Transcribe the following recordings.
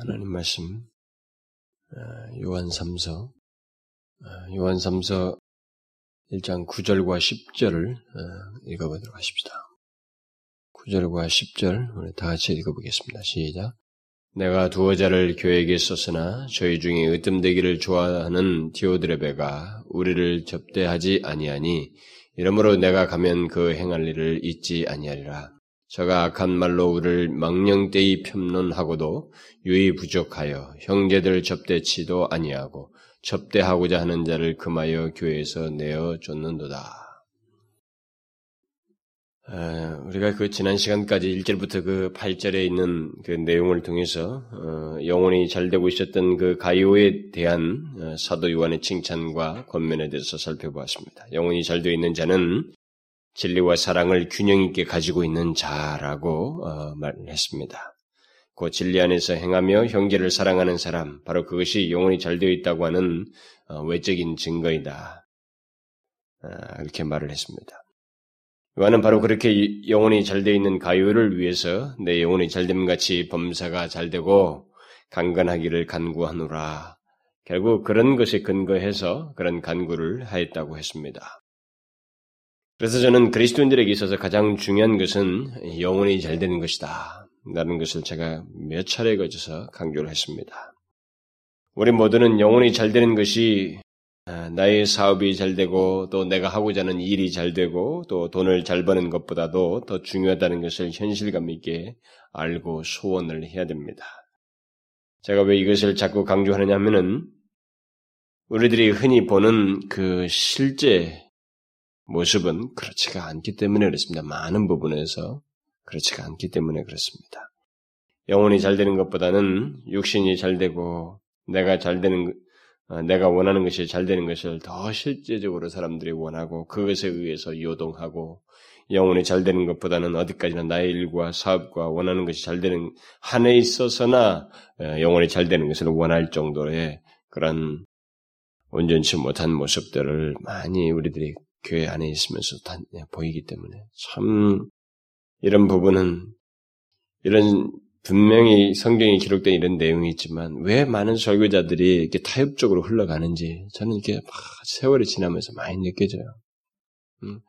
하나님 말씀 어, 요한 3서 어, 요한 3서 1장 9절과 10절을 어, 읽어보도록 하십시다. 9절과 10절 우리 다 같이 읽어보겠습니다. 시작. 내가 두어 자를 교회에게 썼으나 저희 중에 으뜸되기를 좋아하는 디오드레베가 우리를 접대하지 아니하니 이러므로 내가 가면 그 행할 일을 잊지 아니하리라. 저가 악한 말로 우리를 망령되이 편론하고도 유의 부족하여 형제들 접대치도 아니하고 접대하고자 하는 자를 금하여 교회에서 내어 줬는도다. 우리가 그 지난 시간까지 1절부터 그 8절에 있는 그 내용을 통해서 어, 영혼이 잘 되고 있었던 그 가이오에 대한 어, 사도 요한의 칭찬과 권면에 대해서 살펴보았습니다. 영혼이 잘 되어 있는 자는 진리와 사랑을 균형 있게 가지고 있는 자라고 어, 말했습니다. 그 진리 안에서 행하며 형제를 사랑하는 사람, 바로 그것이 영혼이 잘 되어 있다고 하는 어, 외적인 증거이다. 아, 이렇게 말을 했습니다. 요한은 바로 그렇게 영혼이 잘 되어 있는 가요를 위해서 내 영혼이 잘됨 같이 범사가 잘 되고 강건하기를 간구하노라. 결국 그런 것에 근거해서 그런 간구를 하였다고 했습니다. 그래서 저는 그리스도인들에게 있어서 가장 중요한 것은 영혼이 잘 되는 것이다. 라는 것을 제가 몇 차례 거쳐서 강조를 했습니다. 우리 모두는 영혼이 잘 되는 것이 아, 나의 사업이 잘 되고 또 내가 하고자 하는 일이 잘 되고 또 돈을 잘 버는 것보다도 더 중요하다는 것을 현실감 있게 알고 소원을 해야 됩니다. 제가 왜 이것을 자꾸 강조하느냐 하면은 우리들이 흔히 보는 그 실제 모습은 그렇지가 않기 때문에 그렇습니다. 많은 부분에서 그렇지가 않기 때문에 그렇습니다. 영혼이 잘 되는 것보다는 육신이 잘 되고 내가 잘 되는 어, 내가 원하는 것이 잘 되는 것을 더 실제적으로 사람들이 원하고 그것에 의해서 요동하고 영혼이 잘 되는 것보다는 어디까지나 나의 일과 사업과 원하는 것이 잘 되는 한에 있어서나 어, 영혼이 잘 되는 것을 원할 정도의 그런 온전치 못한 모습들을 많이 우리들이 교회 안에 있으면서 다 보이기 때문에 참 이런 부분은 이런 분명히 성경에 기록된 이런 내용이 있지만 왜 많은 설교자들이 이렇게 타협적으로 흘러가는지 저는 이게 세월이 지나면서 많이 느껴져요. 음,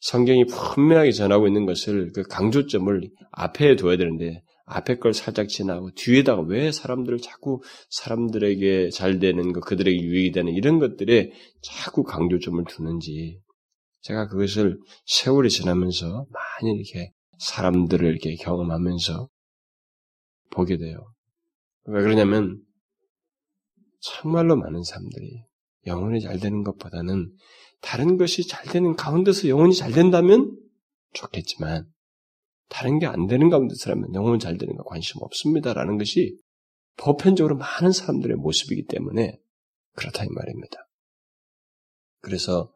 성경이 분명하게 전하고 있는 것을 그 강조점을 앞에 둬야 되는데 앞에 걸 살짝 지나고 뒤에다가 왜 사람들을 자꾸 사람들에게 잘 되는 것, 그들에게 유익이 되는 이런 것들에 자꾸 강조점을 두는지 제가 그것을 세월이 지나면서 많이 이렇게 사람들을 이렇게 경험하면서 보게 돼요. 왜 그러냐면 정말로 많은 사람들이 영혼이 잘 되는 것보다는 다른 것이 잘 되는 가운데서 영혼이 잘 된다면 좋겠지만 다른 게 안 되는 가운데서라면 영혼이 잘 되는 거 관심 없습니다라는 것이 보편적으로 많은 사람들의 모습이기 때문에 그렇다 이 말입니다. 그래서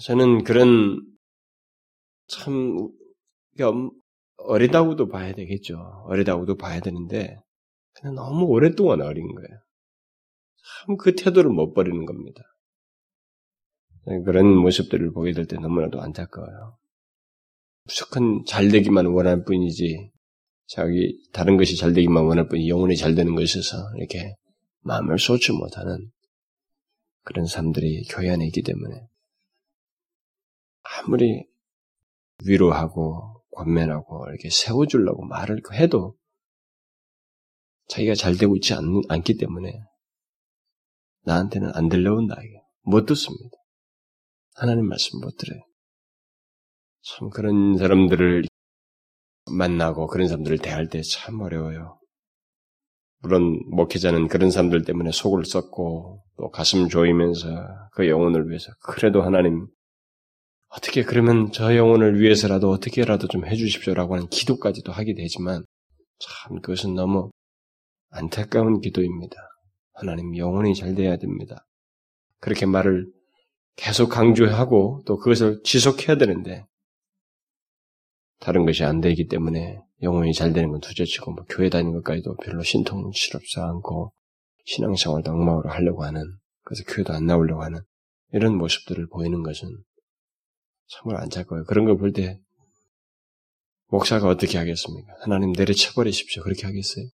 저는 그런 참 어리다고도 봐야 되겠죠. 어리다고도 봐야 되는데 그냥 너무 오랫동안 어린 거예요. 참 그 태도를 못 버리는 겁니다. 그런 모습들을 보게 될 때 너무나도 안타까워요. 무조건 잘 되기만 원할 뿐이지 자기 다른 것이 잘 되기만 원할 뿐이 영혼이 잘 되는 것에서 이렇게 마음을 쏟지 못하는 그런 사람들이 교회 안에 있기 때문에 아무리 위로하고 권면하고 이렇게 세워주려고 말을 해도 자기가 잘 되고 있지 않, 않기 때문에 나한테는 안 들려온다 이게 못 듣습니다. 하나님 말씀 못 들어요. 참 그런 사람들을 만나고 그런 사람들을 대할 때 참 어려워요. 물론 목회자는 그런 사람들 때문에 속을 썩고 또 가슴 조이면서 그 영혼을 위해서 그래도 하나님 어떻게 그러면 저 영혼을 위해서라도 어떻게라도 좀 해주십시오라고 하는 기도까지도 하게 되지만 참 그것은 너무 안타까운 기도입니다. 하나님 영혼이 잘 돼야 됩니다. 그렇게 말을 계속 강조하고 또 그것을 지속해야 되는데 다른 것이 안 되기 때문에 영혼이 잘 되는 건 두째치고 뭐 교회 다니는 것까지도 별로 신통스럽지 않고 신앙생활도 엉망으로 하려고 하는 그래서 교회도 안 나오려고 하는 이런 모습들을 보이는 것은 정말 안타까워요. 그런 걸 볼 때 목사가 어떻게 하겠습니까? 하나님 내려쳐버리십시오. 그렇게 하겠어요?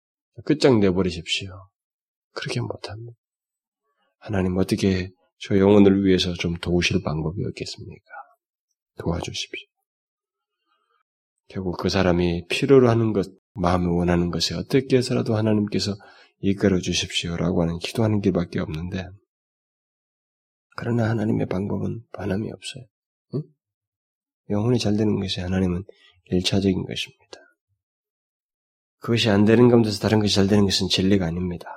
끝장 내버리십시오. 그렇게 못합니다. 하나님 어떻게 저 영혼을 위해서 좀 도우실 방법이 없겠습니까? 도와주십시오. 결국 그 사람이 필요로 하는 것, 마음이 원하는 것에 어떻게 해서라도 하나님께서 이끌어 주십시오라고 하는 기도하는 길밖에 없는데, 그러나 하나님의 방법은 반함이 없어요. 응? 영혼이 잘 되는 것이 하나님은 일차적인 것입니다. 그것이 안 되는 가운데서 다른 것이 잘 되는 것은 진리가 아닙니다.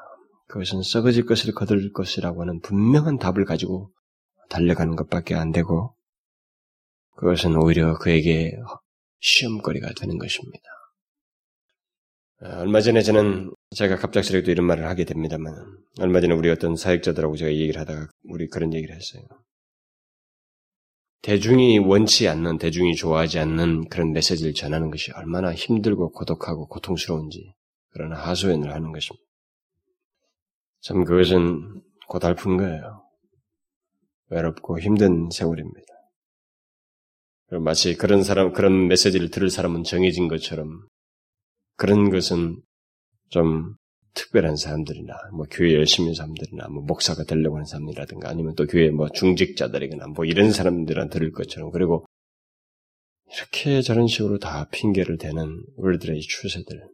그것은 썩어질 것을 거둘 것이라고 하는 분명한 답을 가지고 달려가는 것밖에 안 되고, 그것은 오히려 그에게 시험거리가 되는 것입니다. 어, 얼마 전에 저는 제가 갑작스럽게 이런 말을 하게 됩니다만, 얼마 전에 우리 어떤 사역자들하고 제가 얘기를 하다가 우리 그런 얘기를 했어요. 대중이 원치 않는, 대중이 좋아하지 않는 그런 메시지를 전하는 것이 얼마나 힘들고 고독하고 고통스러운지, 그러나 하소연을 하는 것입니다. 참 그것은 고달픈 거예요. 외롭고 힘든 세월입니다. 마치 그런 사람, 그런 메시지를 들을 사람은 정해진 것처럼 그런 것은 좀 특별한 사람들이나, 뭐 교회 열심히 한 사람들이나, 뭐 목사가 되려고 하는 사람이라든가, 아니면 또 교회 뭐 중직자들이거나, 뭐 이런 사람들한 들을 것처럼, 그리고 이렇게 저런 식으로 다 핑계를 대는 우리들의 추세들.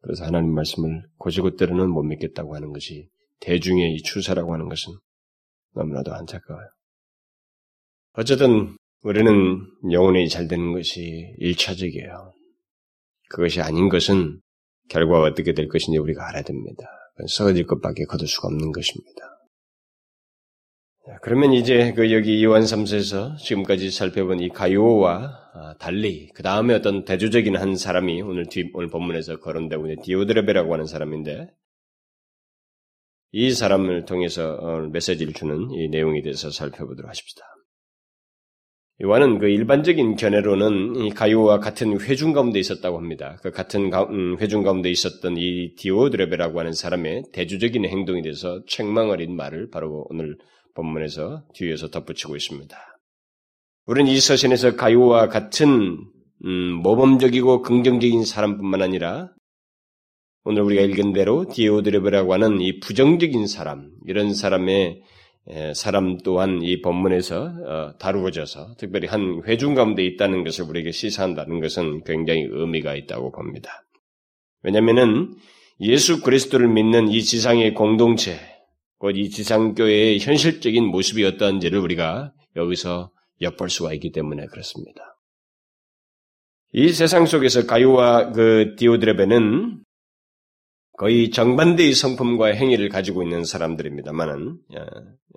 그래서 하나님 말씀을 고지고대로는 못 믿겠다고 하는 것이 대중의 이 추세라고 하는 것은 너무나도 안타까워요. 어쨌든 우리는 영혼이 잘 되는 것이 일차적이에요. 그것이 아닌 것은 결과가 어떻게 될 것인지 우리가 알아야 됩니다. 썩어질 것밖에 거둘 수가 없는 것입니다. 그러면 이제 그 여기 이완 3세에서 지금까지 살펴본 이 가요와 아, 달리 그 다음에 어떤 대조적인 한 사람이 오늘 뒤 오늘 본문에서 거론되고 있는 디오드레베라고 하는 사람인데 이 사람을 통해서 메시지를 주는 이 내용에 대해서 살펴보도록 하십시다. 요한은 그 일반적인 견해로는 이 가요와 같은 회중 가운데 있었다고 합니다. 그 같은 가, 음, 회중 가운데 있었던 이 디오드레베라고 하는 사람의 대주적인 행동에 대해서 책망 어린 말을 바로 오늘 본문에서 뒤에서 덧붙이고 있습니다. 우리는 이 서신에서 가요와 같은 음, 모범적이고 긍정적인 사람뿐만 아니라 오늘 우리가 읽은 대로 디오드레베라고 하는 이 부정적인 사람, 이런 사람의 예, 사람 또한 이 본문에서 어, 다루어져서 특별히 한 회중 가운데 있다는 것을 우리에게 시사한다는 것은 굉장히 의미가 있다고 봅니다. 왜냐하면은 예수 그리스도를 믿는 이 지상의 공동체, 곧 이 지상교회의 현실적인 모습이 어떠한지를 우리가 여기서 엿볼 수가 있기 때문에 그렇습니다. 이 세상 속에서 가요와 그 디오드레베는 거의 정반대의 성품과 행위를 가지고 있는 사람들입니다만은 예,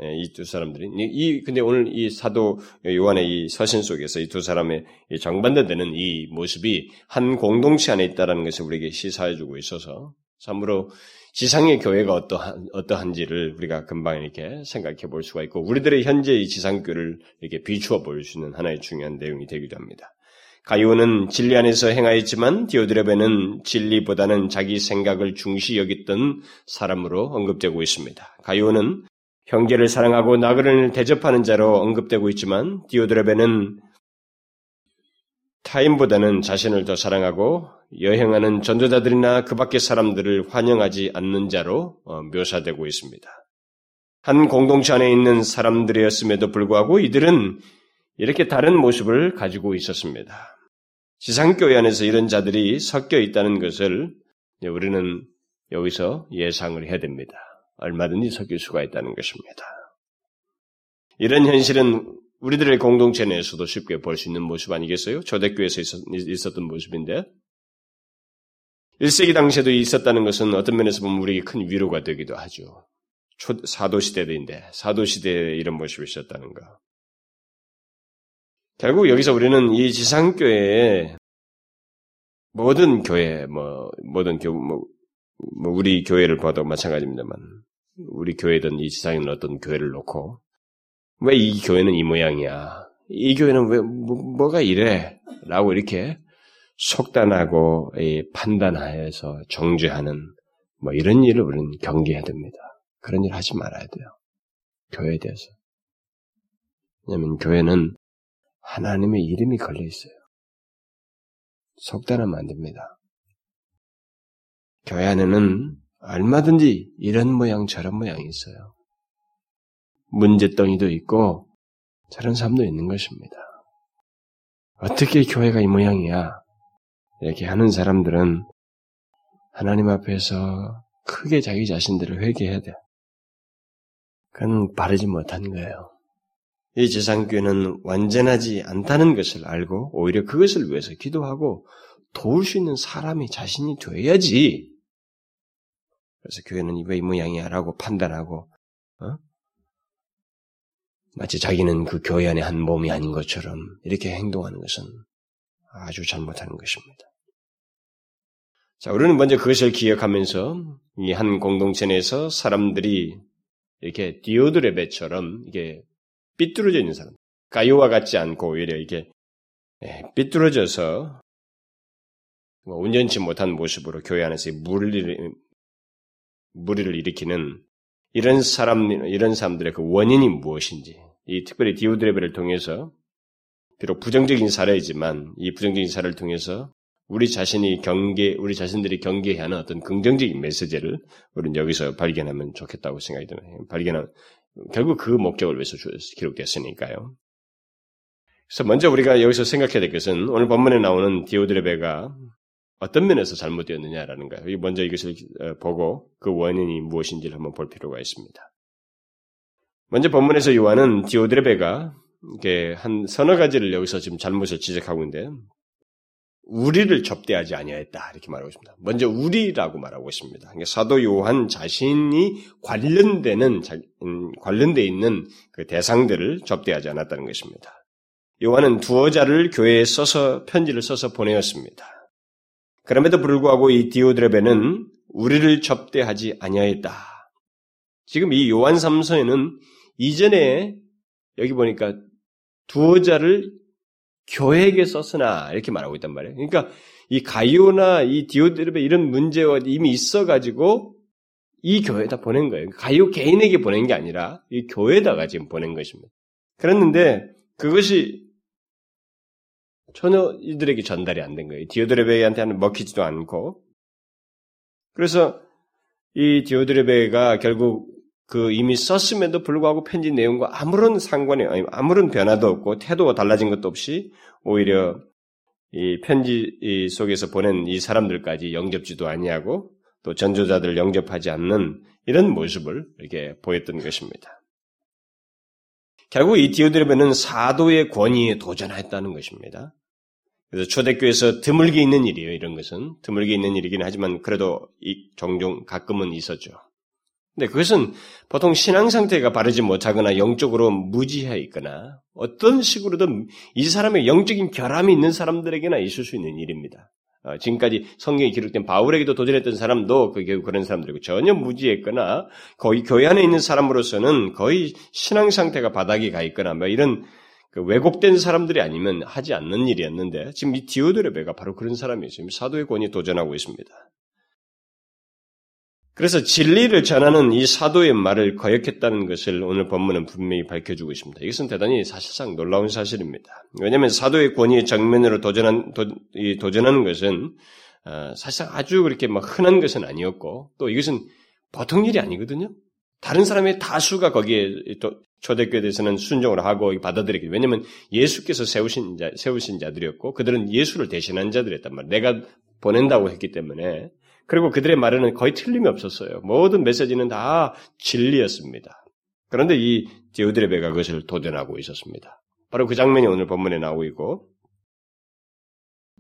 예, 이두 사람들이 이 근데 오늘 이 사도 요한의 이 서신 속에서 이 두 사람의 정반대되는 이 모습이 한 공동체 안에 있다라는 것을 우리에게 시사해주고 있어서 참으로 지상의 교회가 어떠한 어떠한지를 우리가 금방 이렇게 생각해 볼 수가 있고 우리들의 현재 이 지상교를 이렇게 비추어 볼 수 있는 하나의 중요한 내용이 되기도 합니다. 가이오는 진리 안에서 행하였지만 디오드레베는 진리보다는 자기 생각을 중시 여겼던 사람으로 언급되고 있습니다. 가이오는 형제를 사랑하고 나그네를 대접하는 자로 언급되고 있지만 디오드레베는 타인보다는 자신을 더 사랑하고 여행하는 전도자들이나 그 밖의 사람들을 환영하지 않는 자로 어, 묘사되고 있습니다. 한 공동체 안에 있는 사람들이었음에도 불구하고 이들은 이렇게 다른 모습을 가지고 있었습니다. 지상교회 안에서 이런 자들이 섞여 있다는 것을 우리는 여기서 예상을 해야 됩니다. 얼마든지 섞일 수가 있다는 것입니다. 이런 현실은 우리들의 공동체 내에서도 쉽게 볼 수 있는 모습 아니겠어요? 초대교회에서 있었, 던 모습인데 1세기 당시에도 있었다는 것은 어떤 면에서 보면 우리에게 큰 위로가 되기도 하죠. 사도시대인데 사도시대에 이런 모습이 있었다는 거. 결국 여기서 우리는 이 지상교회에 모든 교회, 뭐, 모든 교, 뭐, 뭐 우리 교회를 봐도 마찬가지입니다만, 우리 교회든 이 지상에 있는 어떤 교회를 놓고, 왜 이 교회는 이 모양이야? 이 교회는 왜, 뭐, 가 이래? 라고 이렇게 속단하고 판단하여서 정죄하는 뭐 이런 일을 우리는 경계해야 됩니다. 그런 일 하지 말아야 돼요. 교회에 대해서. 왜냐하면 교회는 하나님의 이름이 걸려 있어요. 속단하면 안 됩니다. 교회 안에는 얼마든지 이런 모양 저런 모양이 있어요. 문제덩이도 있고 저런 사람도 있는 것입니다. 어떻게 교회가 이 모양이야? 이렇게 하는 사람들은 하나님 앞에서 크게 자기 자신들을 회개해야 돼. 그건 바르지 못한 거예요. 이 지상교회는 완전하지 않다는 것을 알고 오히려 그것을 위해서 기도하고 도울 수 있는 사람이 자신이 돼야지. 그래서 교회는 왜 이 모양이야라고 판단하고 어? 마치 자기는 그 교회 안에 한 몸이 아닌 것처럼 이렇게 행동하는 것은 아주 잘못하는 것입니다. 자, 우리는 먼저 그것을 기억하면서 이 한 공동체 내에서 사람들이 이렇게 디오드레베처럼 이게 삐뚤어져 있는 사람, 가요와 같지 않고 오히려 이게 예, 삐뚤어져서 뭐 온전치 못한 모습으로 교회 안에서 무리를, 무리를 일으키는 이런 사람, 이런 사람들의 그 원인이 무엇인지, 이 특별히 디오드레베를 통해서 비록 부정적인 사례이지만 이 부정적인 사례를 통해서 우리 자신이 경계, 우리 자신들이 경계해야 하는 어떤 긍정적인 메시지를 우리는 여기서 발견하면 좋겠다고 생각이 드네요. 발견하 결국 그 목적을 위해서 기록됐으니까요. 그래서 먼저 우리가 여기서 생각해야 될 것은 오늘 본문에 나오는 디오드레베가 어떤 면에서 잘못되었느냐라는 거예요. 먼저 이것을 어, 보고 그 원인이 무엇인지를 한번 볼 필요가 있습니다. 먼저 본문에서 요한은 디오드레베가 이렇게 한 서너 가지를 여기서 지금 잘못을 지적하고 있는데 우리를 접대하지 아니하였다 이렇게 말하고 있습니다. 먼저 우리라고 말하고 있습니다. 그러니까 사도 요한 자신이 관련되는 음, 관련돼 있는 그 대상들을 접대하지 않았다는 것입니다. 요한은 두어 자를 교회에 써서 편지를 써서 보내었습니다. 그럼에도 불구하고 이 디오드레베는 우리를 접대하지 아니하였다. 지금 이 요한 3서에는 이전에 여기 보니까 두어 자를 교회에게 썼으나 이렇게 말하고 있단 말이에요. 그러니까 이 가이오나 이 디오드레베 이런 문제가 이미 있어가지고 이 교회에다 보낸 거예요. 가이오 개인에게 보낸 게 아니라 이 교회에다가 지금 보낸 것입니다. 그랬는데 그것이 전혀 이들에게 전달이 안 된 거예요. 디오드레베한테는 먹히지도 않고 그래서 이 디오드레베가 결국 그 이미 썼음에도 불구하고 편지 내용과 아무런 상관이 아무런 변화도 없고 태도가 달라진 것도 없이 오히려 이 편지 속에서 보낸 이 사람들까지 영접지도 아니하고 또 전조자들 영접하지 않는 이런 모습을 이렇게 보였던 것입니다. 결국 이 디오드레베는 사도의 권위에 도전했다는 것입니다. 그래서 초대교회에서 드물게 있는 일이에요. 이런 것은 드물게 있는 일이긴 하지만 그래도 종종 가끔은 있었죠. 근데 그것은 보통 신앙 상태가 바르지 못하거나 영적으로 무지해 있거나 어떤 식으로든 이 사람의 영적인 결함이 있는 사람들에게나 있을 수 있는 일입니다. 어, 지금까지 성경에 기록된 바울에게도 도전했던 사람도 그 결국 그런 사람들이고 전혀 무지했거나 거의 교회 안에 있는 사람으로서는 거의 신앙 상태가 바닥에 가 있거나 뭐 이런 그 왜곡된 사람들이 아니면 하지 않는 일이었는데 지금 이 디오드레베가 바로 그런 사람이었어요. 사도의 권위 도전하고 있습니다. 그래서 진리를 전하는 이 사도의 말을 거역했다는 것을 오늘 본문은 분명히 밝혀주고 있습니다. 이것은 대단히 사실상 놀라운 사실입니다. 왜냐하면 사도의 권위의 정면으로 도전한, 도, 전하는 것은 어, 사실상 아주 그렇게 막 흔한 것은 아니었고 또 이것은 보통 일이 아니거든요. 다른 사람의 다수가 거기에 또 초대교회에 대해서는 순종을 하고 받아들이기 왜냐하면 예수께서 세우신 자, 세우신 자들이었고 그들은 예수를 대신한 자들이었단 말이에요. 내가 보낸다고 했기 때문에 그리고 그들의 말에는 거의 틀림이 없었어요. 모든 메시지는 다 진리였습니다. 그런데 이 디오드레베가 그것을 도전하고 있었습니다. 바로 그 장면이 오늘 본문에 나오고 있고,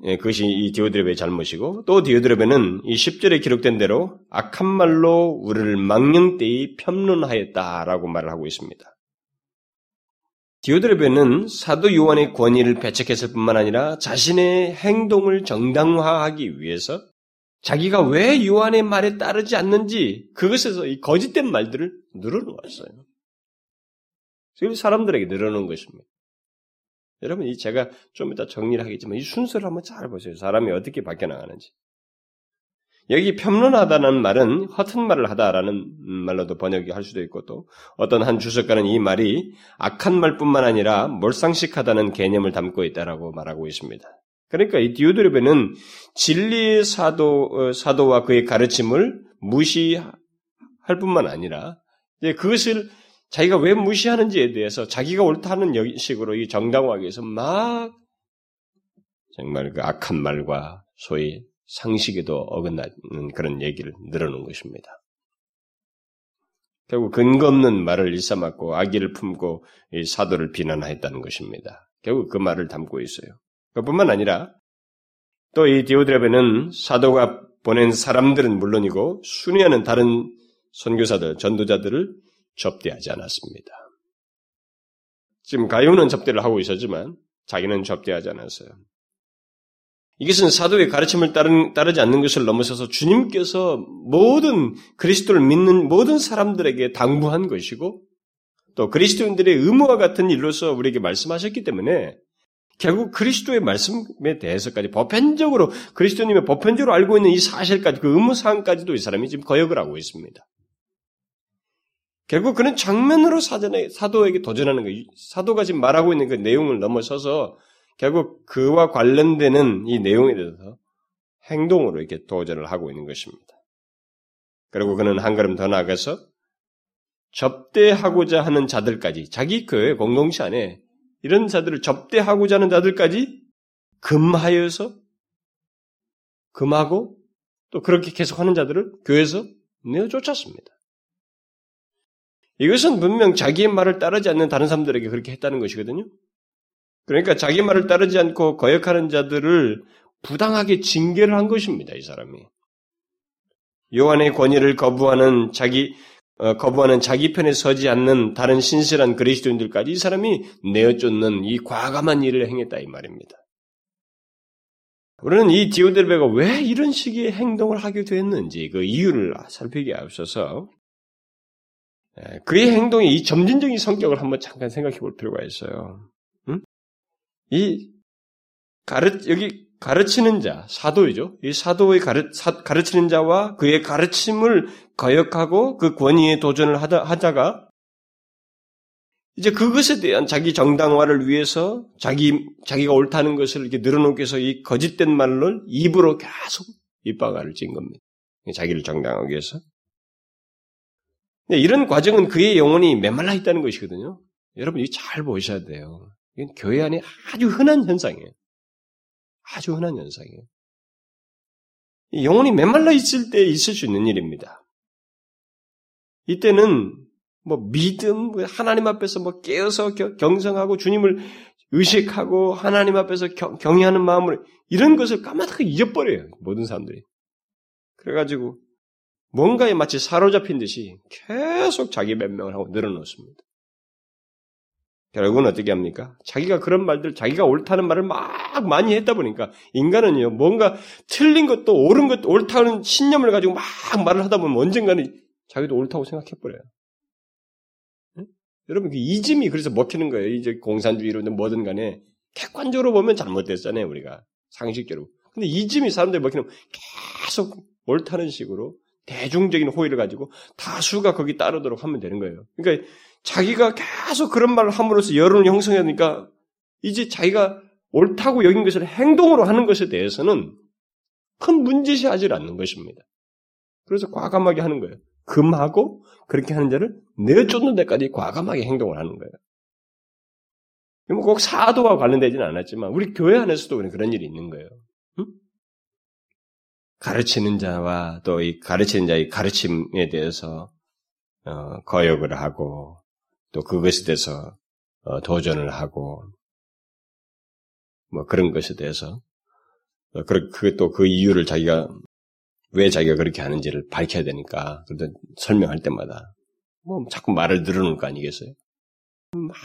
예, 그것이 이 디오드레베의 잘못이고, 또 디오드레베는 이 10절에 기록된 대로 악한 말로 우리를 망령되이 편론하였다라고 말을 하고 있습니다. 디오드레베는 사도 요한의 권위를 배척했을 뿐만 아니라 자신의 행동을 정당화하기 위해서 자기가 왜 요한의 말에 따르지 않는지 그것에서 이 거짓된 말들을 늘어놓았어요. 지금 사람들에게 늘어놓은 것입니다. 여러분, 이 제가 좀 이따 정리를 하겠지만 이 순서를 한번 잘 보세요. 사람이 어떻게 바뀌어 나가는지. 여기 평론하다는 말은 허튼 말을 하다라는 말로도 번역이 할 수도 있고 또 어떤 한 주석가는 이 말이 악한 말뿐만 아니라 몰상식하다는 개념을 담고 있다라고 말하고 있습니다. 그러니까 이 디오드레베는 진리의 사도, 어, 사도와 그의 가르침을 무시할 뿐만 아니라 이제 그것을 자기가 왜 무시하는지에 대해서 자기가 옳다는 식으로 이 정당화하기 위해서 막 정말 그 악한 말과 소위 상식에도 어긋나는 그런 얘기를 늘어놓은 것입니다. 결국 근거 없는 말을 일삼았고 악의를 품고 이 사도를 비난하였다는 것입니다. 결국 그 말을 담고 있어요. 그뿐만 아니라 또 이 디오드레베는 사도가 보낸 사람들은 물론이고 순위하는 다른 선교사들, 전도자들을 접대하지 않았습니다. 지금 가요는 접대를 하고 있었지만 자기는 접대하지 않았어요. 이것은 사도의 가르침을 따르, 지 않는 것을 넘어서서 주님께서 모든 그리스도를 믿는 모든 사람들에게 당부한 것이고 또 그리스도인들의 의무와 같은 일로서 우리에게 말씀하셨기 때문에 결국 그리스도의 말씀에 대해서까지 보편적으로 그리스도님의 보편적으로 알고 있는 이 사실까지 그 의무 사항까지도 이 사람이 지금 거역을 하고 있습니다. 결국 그는 정면으로 사전에 사도에게 도전하는 거예요. 사도가 지금 말하고 있는 그 내용을 넘어서서 결국 그와 관련되는 이 내용에 대해서 행동으로 이렇게 도전을 하고 있는 것입니다. 그리고 그는 한 걸음 더 나아가서 접대하고자 하는 자들까지 자기 교회 공동체 안에 이런 자들을 접대하고자 하는 자들까지 금하여서 금하고 또 그렇게 계속하는 자들을 교회에서 내어 쫓았습니다. 이것은 분명 자기의 말을 따르지 않는 다른 사람들에게 그렇게 했다는 것이거든요. 그러니까 자기 말을 따르지 않고 거역하는 자들을 부당하게 징계를 한 것입니다. 이 사람이. 요한의 권위를 거부하는 자기 어, 거부하는 자기 편에 서지 않는 다른 신실한 그리스도인들까지 이 사람이 내어쫓는 이 과감한 일을 행했다 이 말입니다. 우리는 이 디오델베가 왜 이런 식의 행동을 하게 됐는지 그 이유를 살피기 앞서서 그의 행동의 이 점진적인 성격을 한번 잠깐 생각해 볼 필요가 있어요. 응? 이 가르 여기 가르치는 자 사도이죠. 이 사도의 가르 사, 가르치는 자와 그의 가르침을 거역하고 그 권위에 도전을 하다, 하다가 이제 그것에 대한 자기 정당화를 위해서 자기 자기가 옳다는 것을 이렇게 늘어놓기 위해서 이 거짓된 말을 입으로 계속 입바가를 찐 겁니다. 자기를 정당하기 위해서. 이런 과정은 그의 영혼이 메말라 있다는 것이거든요. 여러분 이잘 보셔야 돼요. 이건 교회 안에 아주 흔한 현상이에요. 아주 흔한 현상이에요. 영혼이 메말라 있을 때 있을 수 있는 일입니다. 이때는 뭐 믿음, 뭐 하나님 앞에서 뭐 깨어서 경성하고 주님을 의식하고 하나님 앞에서 경, 경외하는 마음으로 이런 것을 까맣게 잊어버려요. 모든 사람들이. 그래가지고 뭔가에 마치 사로잡힌 듯이 계속 자기 변명을 하고 늘어놓습니다. 결국은 어떻게 합니까? 자기가 그런 말들, 자기가 옳다는 말을 막 많이 했다 보니까 인간은요, 뭔가 틀린 것도 옳은 것도 옳다는 신념을 가지고 막 말을 하다 보면 언젠가는 자기도 옳다고 생각해버려요. 응? 여러분, 그 이즘이 그래서 먹히는 거예요. 이제 공산주의로든 뭐든 간에 객관적으로 보면 잘못됐잖아요, 우리가. 상식적으로. 근데 이즘이 사람들이 먹히면 계속 옳다는 식으로 대중적인 호의를 가지고 다수가 거기 따르도록 하면 되는 거예요. 그러니까 자기가 계속 그런 말을 함으로써 여론을 형성하니까 이제 자기가 옳다고 여긴 것을 행동으로 하는 것에 대해서는 큰 문제시하지 않는 것입니다. 그래서 과감하게 하는 거예요. 금하고 그렇게 하는 자를 내쫓는 데까지 과감하게 행동을 하는 거예요. 꼭 사도와 관련되지는 않았지만 우리 교회 안에서도 그런 일이 있는 거예요. 응? 가르치는 자와 또 이 가르치는 자의 가르침에 대해서 어, 거역을 하고 또 그것에 대해서 어, 도전을 하고 뭐 그런 것에 대해서 어, 그또그 그 이유를 자기가 왜 자기가 그렇게 하는지를 밝혀야 되니까 그래도 설명할 때마다 뭐 자꾸 말을 늘어놓을 거 아니겠어요? 막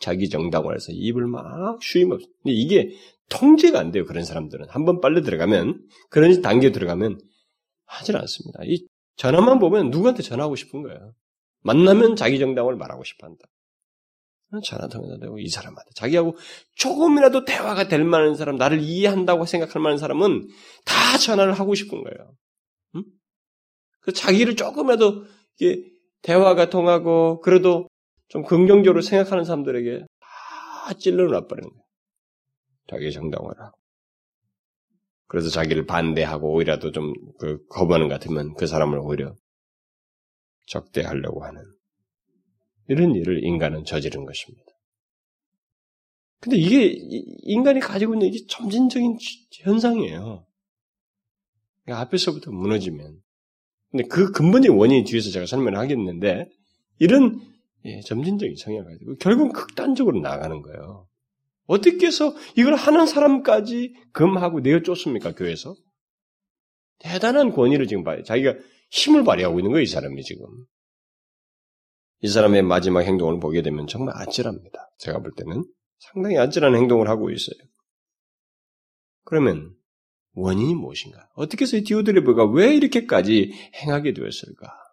자기 정당을 해서 입을 막 쉼 없이 근데 이게 통제가 안 돼요 그런 사람들은 한 번 빨려 들어가면 그런 단계 들어가면 하질 않습니다. 이 전화만 보면 누구한테 전화하고 싶은 거예요. 만나면 자기 정당을 말하고 싶어 한다. 전화 통해서 되고 이 사람한테 자기하고 조금이라도 대화가 될 만한 사람, 나를 이해한다고 생각할 만한 사람은 다 전화를 하고 싶은 거예요. 응? 그 자기를 조금이라도 이게 대화가 통하고 그래도 좀 긍정적으로 생각하는 사람들에게 다 찔러 놔버리는 거예요. 자기 정당화를 하고. 그래서 자기를 반대하고 오히려도 좀그 거부하는 것 같으면 그 사람을 오히려 적대하려고 하는 이런 일을 인간은 저지른 것입니다. 근데 이게 인간이 가지고 있는 이게 점진적인 현상이에요. 그러니까 앞에서부터 무너지면. 근데 그 근본의 원인이 뒤에서 제가 설명을 하겠는데, 이런 예, 점진적인 성향을 가지고 결국 극단적으로 나가는 거예요. 어떻게 해서 이걸 하는 사람까지 금하고 내어 쫓습니까, 교회에서? 대단한 권위를 지금 봐요. 자기가 힘을 발휘하고 있는 거예요, 이 사람이 지금. 이 사람의 마지막 행동을 보게 되면 정말 아찔합니다. 제가 볼 때는. 상당히 아찔한 행동을 하고 있어요. 그러면 원인이 무엇인가? 어떻게 해서 디오드레베가 왜 이렇게까지 행하게 되었을까?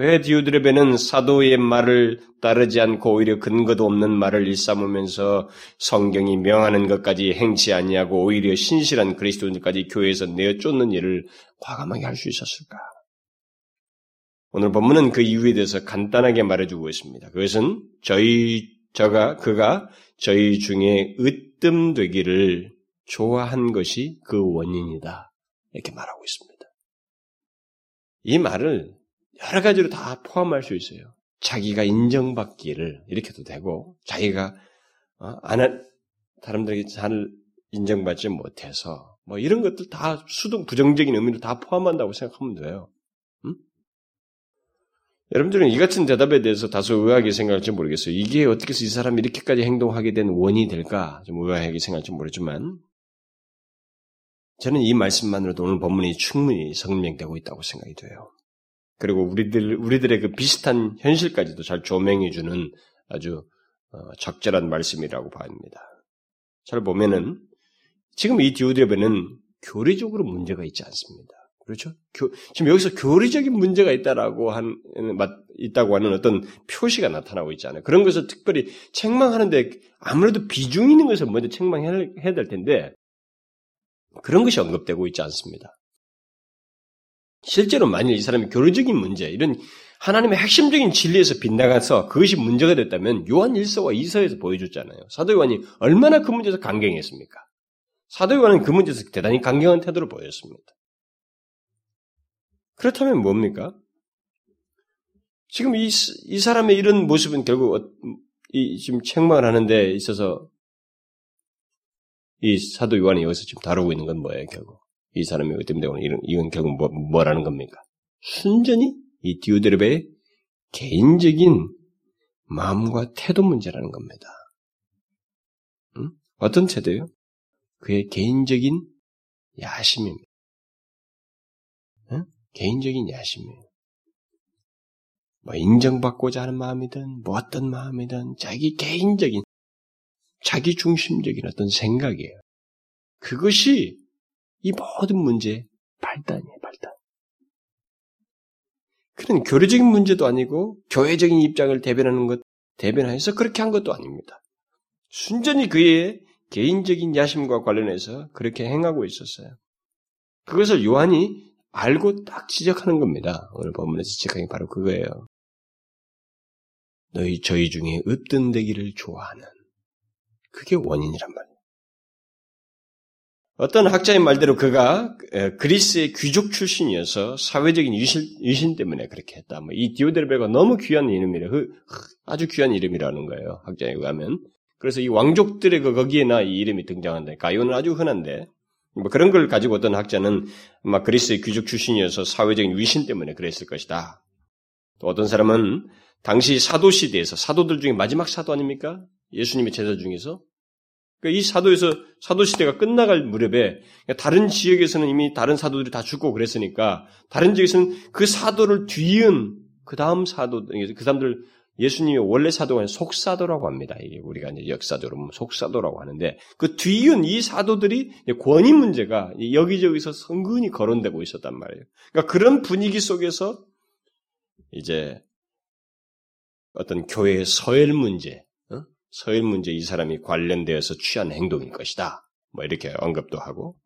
왜 디오드레베는 사도의 말을 따르지 않고 오히려 근거도 없는 말을 일삼으면서 성경이 명하는 것까지 행치 아니하고 오히려 신실한 그리스도인들까지 교회에서 내어 쫓는 일을 과감하게 할 수 있었을까? 오늘 본문은 그 이유에 대해서 간단하게 말해주고 있습니다. 그것은 저희 저가 그가 저희 중에 으뜸 되기를 좋아한 것이 그 원인이다. 이렇게 말하고 있습니다. 이 말을 여러 가지로 다 포함할 수 있어요. 자기가 인정받기를 이렇게도 되고 자기가 어, 안 사람들에게 잘 인정받지 못해서 뭐 이런 것들 다 수동 부정적인 의미를 다 포함한다고 생각하면 돼요. 여러분들은 이 같은 대답에 대해서 다소 의아하게 생각할지 모르겠어요. 이게 어떻게 해서 이 사람이 이렇게까지 행동하게 된 원인이 될까? 좀 의아하게 생각할지 모르지만, 저는 이 말씀만으로도 오늘 본문이 충분히 설명되고 있다고 생각이 돼요. 그리고 우리들, 우리들의 그 비슷한 현실까지도 잘 조명해 주는 아주 어, 적절한 말씀이라고 봅니다. 잘 보면은, 지금 이 디오드레베는 교리적으로 문제가 있지 않습니다. 그렇죠? 교, 지금 여기서 교리적인 문제가 있다라고 한, 있다고 하는 어떤 표시가 나타나고 있잖아요. 그런 것을 특별히 책망하는데 아무래도 비중 있는 것을 먼저 책망해야 될 텐데, 그런 것이 언급되고 있지 않습니다. 실제로 만일 이 사람이 교리적인 문제, 이런 하나님의 핵심적인 진리에서 빗나가서 그것이 문제가 됐다면 요한 1서와 2서에서 보여줬잖아요. 사도 요한이 얼마나 그 문제에서 강경했습니까? 사도 요한은 그 문제에서 대단히 강경한 태도를 보였습니다. 그렇다면 뭡니까? 지금 이, 이 사람의 이런 모습은 결국 어, 이, 지금 책망을 하는데 있어서 이 사도 요한이 여기서 지금 다루고 있는 건 뭐예요, 결국? 이 사람이 어떻게 때문에 이런, 이건 결국 뭐, 뭐라는 겁니까? 순전히 이 디오드르베의 개인적인 마음과 태도 문제라는 겁니다. 응? 어떤 태도요? 그의 개인적인 야심입니다. 응? 개인적인 야심이에요. 뭐 인정받고자 하는 마음이든 뭐 어떤 마음이든 자기 개인적인 자기 중심적인 어떤 생각이에요. 그것이 이 모든 문제의 발단이에요, 발단. 그런 교류적인 문제도 아니고 교회적인 입장을 대변하는 것, 대변하여서 그렇게 한 것도 아닙니다. 순전히 그의 개인적인 야심과 관련해서 그렇게 행하고 있었어요. 그것을 요한이 알고 딱 지적하는 겁니다. 오늘 본문에서 지적하는 게 바로 그거예요. 너희 저희 중에 으뜸되기를 좋아하는 그게 원인이란 말이에요. 어떤 학자의 말대로 그가 그리스의 귀족 출신이어서 사회적인 유신, 유신 때문에 그렇게 했다. 뭐이 디오데르베가 너무 귀한 이름이래. 그, 아주 귀한 이름이라는 거예요. 학자에 의하면. 그래서 이 왕족들의 그 거기에나 이 이름이 등장한다. 가이오는 아주 흔한데 뭐 그런 걸 가지고 어떤 학자는 막 그리스의 귀족 출신이어서 사회적인 위신 때문에 그랬을 것이다. 또 어떤 사람은 당시 사도 시대에서 사도들 중에 마지막 사도 아닙니까? 예수님의 제자 중에서 그러니까 이 사도에서 사도 시대가 끝나갈 무렵에 그러니까 다른 지역에서는 이미 다른 사도들이 다 죽고 그랬으니까 다른 지역에서는 그 사도를 뒤은 그 다음 사도 그 사람들 예수님이 원래 사도가 아니라 속사도라고 합니다. 우리가 이제 역사적으로 속사도라고 하는데 그 뒤은 이 사도들이 권위 문제가 여기저기서 성근히 거론되고 있었단 말이에요. 그러니까 그런 분위기 속에서 이제 어떤 교회의 서열 문제, 어? 서열 문제 이 사람이 관련되어서 취한 행동일 것이다. 뭐 이렇게 언급도 하고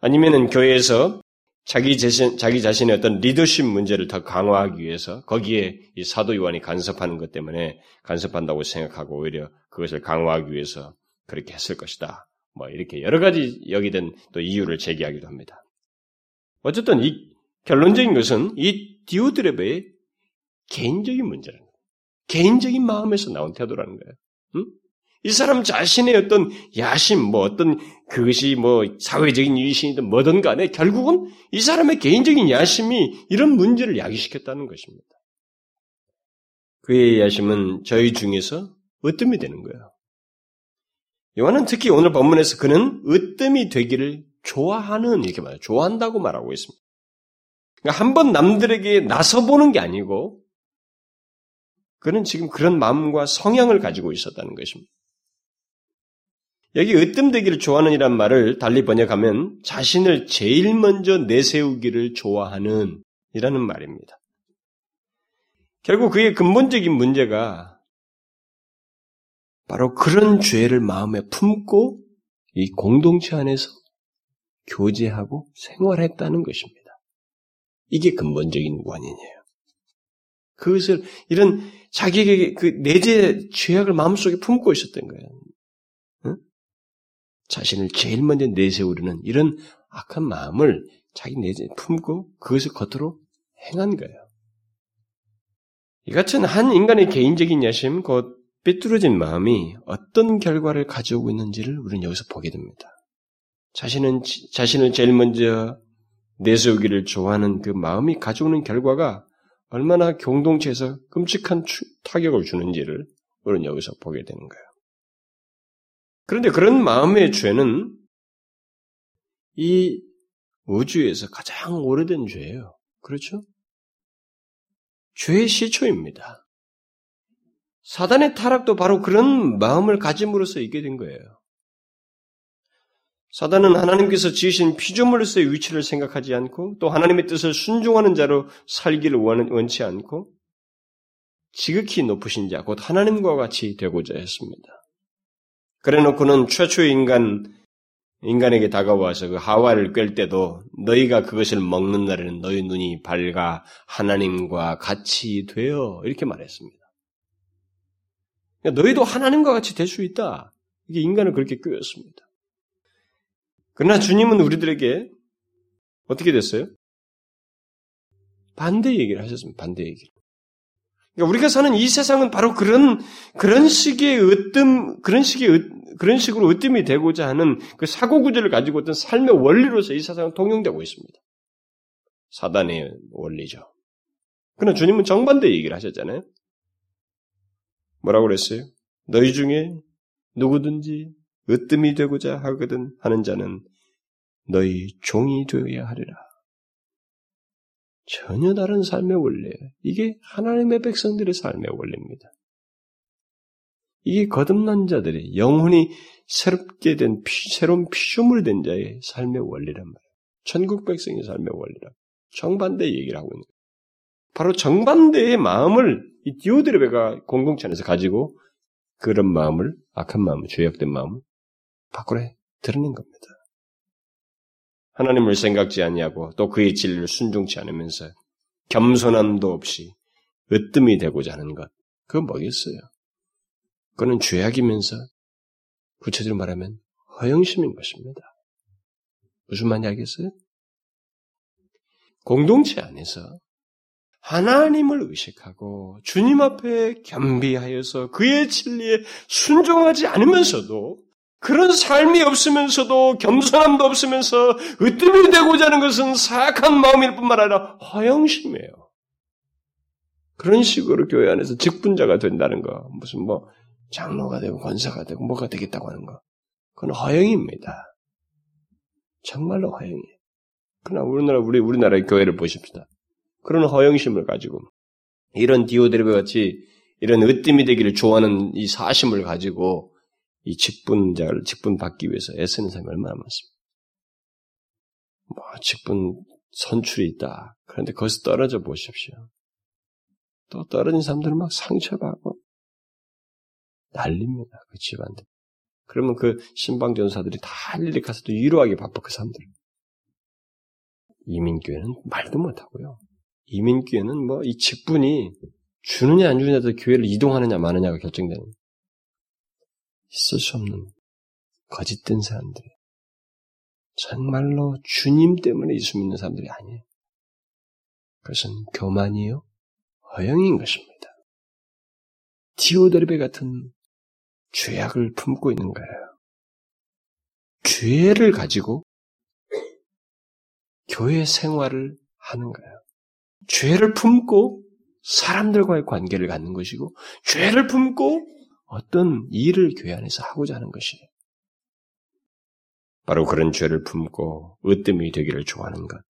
아니면은 교회에서 자기 자신, 자기 자신의 어떤 리더십 문제를 더 강화하기 위해서 거기에 이 사도 요한이 간섭하는 것 때문에 간섭한다고 생각하고 오히려 그것을 강화하기 위해서 그렇게 했을 것이다. 뭐 이렇게 여러 가지 여기든 또 이유를 제기하기도 합니다. 어쨌든 이 결론적인 것은 이 디오드레베의 개인적인 문제라는 거예요. 개인적인 마음에서 나온 태도라는 거예요. 응? 이 사람 자신의 어떤 야심, 뭐 어떤 그것이 뭐 사회적인 유신이든 뭐든 간에 결국은 이 사람의 개인적인 야심이 이런 문제를 야기시켰다는 것입니다. 그의 야심은 저희 중에서 으뜸이 되는 거예요. 요한은 특히 오늘 본문에서 그는 으뜸이 되기를 좋아하는 이렇게 말해요. 좋아한다고 말하고 있습니다. 그러니까 한 번 남들에게 나서 보는 게 아니고 그는 지금 그런 마음과 성향을 가지고 있었다는 것입니다. 여기 으뜸되기를 좋아하는 이란 말을 달리 번역하면 자신을 제일 먼저 내세우기를 좋아하는 이라는 말입니다. 결국 그의 근본적인 문제가 바로 그런 죄를 마음에 품고 이 공동체 안에서 교제하고 생활했다는 것입니다. 이게 근본적인 원인이에요. 그것을 이런 자기에게 그 내재 죄악을 마음속에 품고 있었던 거예요. 응? 자신을 제일 먼저 내세우려는 이런 악한 마음을 자기 내재 품고 그것을 겉으로 행한 거예요. 이 같은 한 인간의 개인적인 야심, 곧 삐뚤어진 마음이 어떤 결과를 가져오고 있는지를 우리는 여기서 보게 됩니다. 자신은, 자신을 제일 먼저 내세우기를 좋아하는 그 마음이 가져오는 결과가 얼마나 공동체에서 끔찍한 타격을 주는지를 우리는 여기서 보게 되는 거예요. 그런데 그런 마음의 죄는 이 우주에서 가장 오래된 죄예요. 그렇죠? 죄의 시초입니다. 사단의 타락도 바로 그런 마음을 가짐으로써 있게 된 거예요. 사단은 하나님께서 지으신 피조물로서의 위치를 생각하지 않고 또 하나님의 뜻을 순종하는 자로 살기를 원치 않고 지극히 높으신 자, 곧 하나님과 같이 되고자 했습니다. 그래 놓고는 최초의 인간, 인간에게 다가와서 그 하와를 꿰 때도 너희가 그것을 먹는 날에는 너희 눈이 밝아 하나님과 같이 되어 이렇게 말했습니다. 그러니까 너희도 하나님과 같이 될 수 있다. 이게 인간을 그렇게 꿰었습니다. 그러나 주님은 우리들에게 어떻게 됐어요? 반대 얘기를 하셨습니다. 반대 얘기를. 그러니까 우리가 사는 이 세상은 바로 그런 그런 식의 으뜸, 그런 식의 으, 그런 식으로 으뜸이 되고자 하는 그 사고 구조를 가지고 어떤 삶의 원리로서 이 세상은 통용되고 있습니다. 사단의 원리죠. 그러나 주님은 정반대 얘기를 하셨잖아요. 뭐라고 그랬어요? 너희 중에 누구든지 으뜸이 되고자 하거든 하는 자는 너희 종이 되어야 하리라. 전혀 다른 삶의 원리예요. 이게 하나님의 백성들의 삶의 원리입니다. 이게 거듭난 자들이 영혼이 새롭게 된 피, 새로운 피조물 된 자의 삶의 원리란 말이에요. 천국 백성의 삶의 원리라. 정반대 얘기를 하고 있는 거예요. 바로 정반대의 마음을 이 디오드레베가 공동체 안에서 가지고 그런 마음을 악한 마음을 죄악된 마음을 밖으로 드러낸 겁니다. 하나님을 생각지 아니하고 또 그의 진리를 순종치 않으면서 겸손함도 없이 으뜸이 되고자 하는 것, 그건 뭐겠어요? 그거는 죄악이면서 구체적으로 말하면 허영심인 것입니다. 무슨 말인지 알겠어요? 공동체 안에서 하나님을 의식하고 주님 앞에 겸비하여서 그의 진리에 순종하지 않으면서도 그런 삶이 없으면서도 겸손함도 없으면서 으뜸이 되고자 하는 것은 사악한 마음일 뿐만 아니라 허영심이에요. 그런 식으로 교회 안에서 직분자가 된다는 거, 무슨 뭐 장로가 되고 권사가 되고 뭐가 되겠다고 하는 거, 그건 허영입니다. 정말로 허영이에요. 그러나 우리나라 우리 우리나라의 교회를 보십시다. 그런 허영심을 가지고 이런 디오드레베 같이 이런 으뜸이 되기를 좋아하는 이 사심을 가지고 이 직분자를 직분 받기 위해서 애쓰는 사람이 얼마나 많습니까? 뭐 직분 선출이 있다. 그런데 거기서 떨어져 보십시오. 또 떨어진 사람들은 막 상처받고 난립니다. 그 집안들. 그러면 그 신방전사들이 다 일일이 가서 또 위로하기 바빠 그 사람들. 이민교회는 말도 못하고요. 이민교회는 뭐 이 직분이 주느냐 안 주느냐도 교회를 이동하느냐 마느냐가 결정되는 있을 수 없는 거짓된 사람들. 정말로 주님 때문에 예수 믿는 사람들이 아니에요. 그것은 교만이요, 허영인 것입니다. 디오드레베 같은 죄악을 품고 있는 거예요. 죄를 가지고 교회 생활을 하는 거예요. 죄를 품고 사람들과의 관계를 갖는 것이고, 죄를 품고 어떤 일을 교회 안에서 하고자 하는 것이에요. 바로 그런 죄를 품고 으뜸이 되기를 좋아하는 것.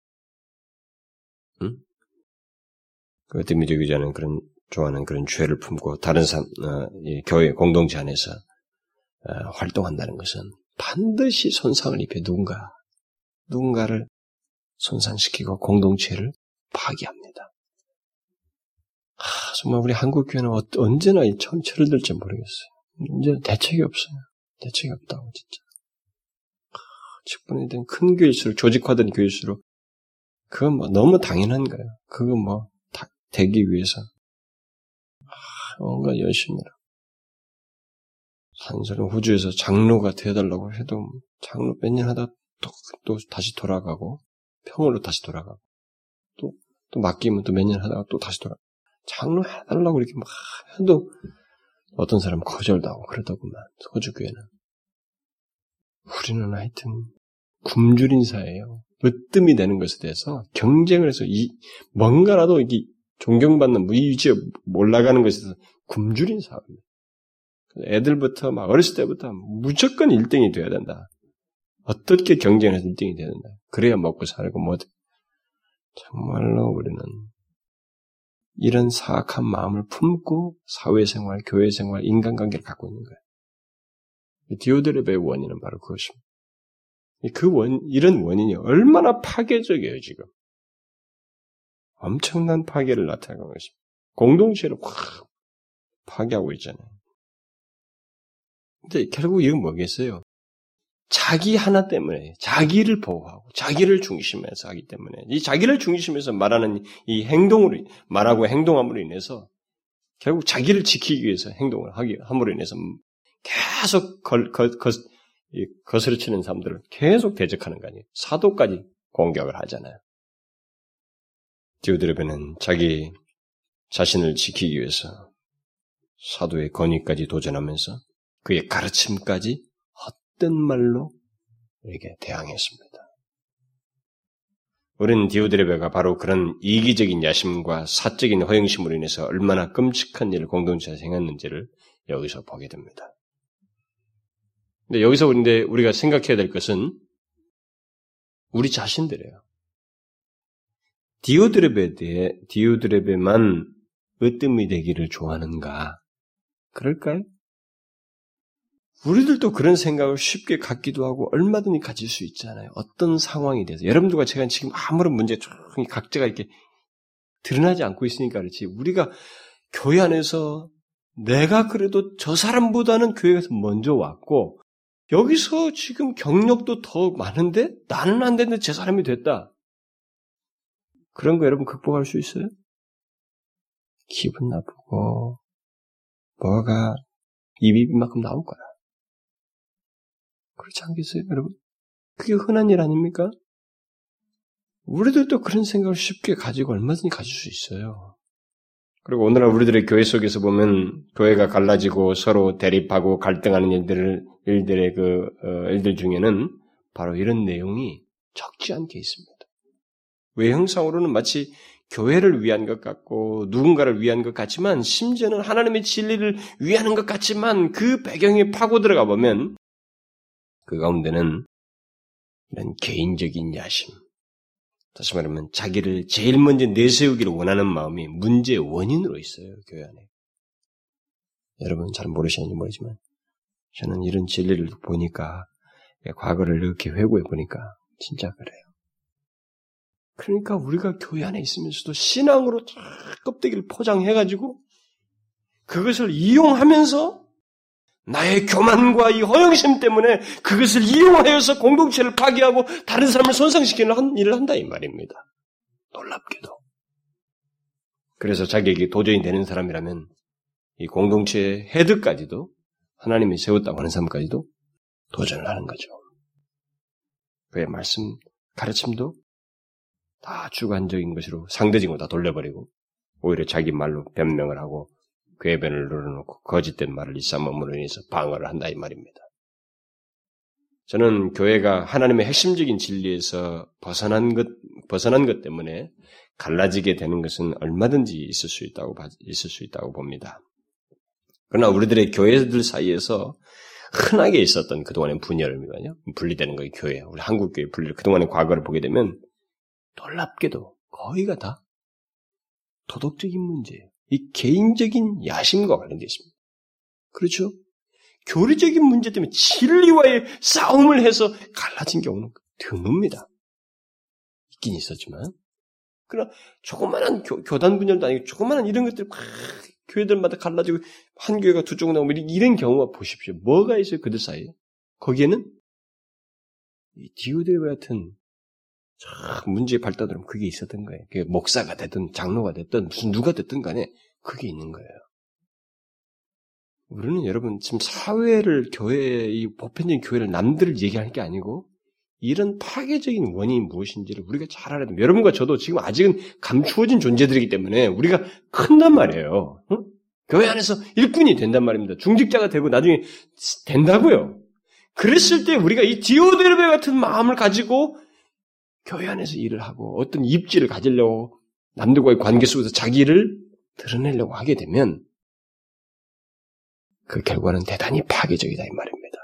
응? 그 으뜸이 되고자 하는 그런 좋아하는 그런 죄를 품고 다른 사람, 어, 교회 공동체 안에서 어, 활동한다는 것은 반드시 손상을 입혀 누군가, 누군가를 손상시키고 공동체를 파괴합니다. 아, 정말 우리 한국 교회는 어, 언제나 참 철을 들지 모르겠어요. 이제 대책이 없어요. 대책이 없다고 진짜. 직분이 된큰 교회일수록 조직화된 교회일수록 그건 뭐 너무 당연한 거예요. 그건 뭐 되기 위해서 뭔가 열심히 라 산소는 호주에서 장로가 되어달라고 해도 장로 몇 년 하다 또, 또 다시 돌아가고 평으로 다시 돌아가고 또, 또 맡기면 또 몇 년 하다가 또 다시 돌아 장로 해달라고 이렇게 막 해도 어떤 사람 거절도 하고 그러더구만 호주교회는 우리는 하여튼 굶주린 사회예요. 으뜸이 되는 것에 대해서 경쟁을 해서 이 뭔가라도 이게 존경받는 위치에 올라가는 것에서 굶주린 사회입니다. 애들부터 막 어렸을 때부터 무조건 1등이 돼야 된다. 어떻게 경쟁해서 1등이 돼야 된다. 그래야 먹고 살고 뭐 정말로 우리는 이런 사악한 마음을 품고 사회생활, 교회생활, 인간관계를 갖고 있는 거예요. 디오드레베의 원인은 바로 그것입니다. 그 원, 이런 원인이 얼마나 파괴적이에요, 지금. 엄청난 파괴를 나타내고 있습니다. 공동체를 확 파괴하고 있잖아요. 근데 결국 이건 뭐겠어요? 자기 하나 때문에, 자기를 보호하고, 자기를 중심에서 하기 때문에, 이 자기를 중심에서 말하는 이 행동으로, 말하고 행동함으로 인해서, 결국 자기를 지키기 위해서 행동을 하기, 함으로 인해서 계속 걸, 거, 거, 거스르치는 사람들을 계속 대적하는 거 아니에요. 사도까지 공격을 하잖아요. 디오드레베는 자기 자신을 지키기 위해서 사도의 권위까지 도전하면서 그의 가르침까지 헛된 말로 이렇게 대항했습니다. 우리는 디오드레베가 바로 그런 이기적인 야심과 사적인 허영심으로 인해서 얼마나 끔찍한 일을 공동체에서 행했는지를 여기서 보게 됩니다. 근데 여기서 근데 우리가 생각해야 될 것은 우리 자신들이에요. 디오드레베에 대해 디오드레베만 으뜸이 되기를 좋아하는가? 그럴까요? 우리들도 그런 생각을 쉽게 갖기도 하고 얼마든지 가질 수 있잖아요. 어떤 상황에 대해서. 여러분들과 제가 지금 아무런 문제 조용히 각자가 이렇게 드러나지 않고 있으니까 그렇지. 우리가 교회 안에서 내가 그래도 저 사람보다는 교회에서 먼저 왔고 여기서 지금 경력도 더 많은데 나는 안 됐는데 제 사람이 됐다. 그런 거 여러분 극복할 수 있어요? 기분 나쁘고 뭐가 입이 이만큼 나올 거야. 그렇지 않겠어요, 여러분? 그게 흔한 일 아닙니까? 우리들도 그런 생각을 쉽게 가지고 얼마든지 가질 수 있어요. 그리고 오늘날 우리들의 교회 속에서 보면 교회가 갈라지고 서로 대립하고 갈등하는 일들을 일들의 그 어, 일들 중에는 바로 이런 내용이 적지 않게 있습니다. 외형상으로는 마치 교회를 위한 것 같고 누군가를 위한 것 같지만 심지어는 하나님의 진리를 위하는 것 같지만 그 배경에 파고 들어가 보면 그 가운데는 이런 개인적인 야심, 다시 말하면 자기를 제일 먼저 내세우기를 원하는 마음이 문제의 원인으로 있어요 교회 안에. 여러분 잘 모르시는지 모르지만 저는 이런 진리를 보니까 과거를 이렇게 회고해 보니까 진짜 그래요. 그러니까 우리가 교회 안에 있으면서도 신앙으로 껍데기를 포장해가지고 그것을 이용하면서 나의 교만과 이 허영심 때문에 그것을 이용하여서 공동체를 파괴하고 다른 사람을 손상시키는 일을 한다 이 말입니다. 놀랍게도. 그래서 자기에게 도전이 되는 사람이라면 이 공동체의 헤드까지도 하나님이 세웠다고 하는 사람까지도 도전을 하는 거죠. 그의 말씀, 가르침도 다 주관적인 것으로 상대적인 거 다 돌려버리고 오히려 자기 말로 변명을 하고 궤변을 늘어놓고 거짓된 말을 일삼음으로 인해서 방어를 한다 이 말입니다. 저는 교회가 하나님의 핵심적인 진리에서 벗어난 것 벗어난 것 때문에 갈라지게 되는 것은 얼마든지 있을 수 있다고 있을 수 있다고 봅니다. 그러나 우리들의 교회들 사이에서 흔하게 있었던 그동안의 분열을요 분리되는 거예요, 교회. 우리 한국 교회 분리, 그동안의 과거를 보게 되면 놀랍게도 거의가 다 도덕적인 문제예요. 이 개인적인 야심과 관련되어 있습니다. 그렇죠? 교리적인 문제 때문에 진리와의 싸움을 해서 갈라진 경우는 드뭅니다. 있긴 있었지만. 그러나 조그마한 교, 단 분열도 아니고 조그마한 이런 것들 막 교회들마다 갈라지고 한 교회가 두 쪽 나오고 이런 경우가 보십시오. 뭐가 있어요 그들 사이에? 거기에는 이 디오데르 같은 문제의 발달들은 그게 있었던 거예요. 그게 목사가 됐든 장로가 됐든 무슨 누가 됐든 간에 그게 있는 거예요. 우리는 여러분 지금 사회를 교회 이 보편적인 교회를 남들을 얘기할 게 아니고 이런 파괴적인 원인이 무엇인지를 우리가 잘 알아야 됩니다. 여러분과 저도 지금 아직은 감추어진 존재들이기 때문에 우리가 큰단 말이에요. 응? 교회 안에서 일꾼이 된단 말입니다. 중직자가 되고 나중에 된다고요. 그랬을 때 우리가 이 디오데르베 같은 마음을 가지고 교회 안에서 일을 하고 어떤 입지를 가지려고 남들과의 관계 속에서 자기를 드러내려고 하게 되면 그 결과는 대단히 파괴적이다 이 말입니다.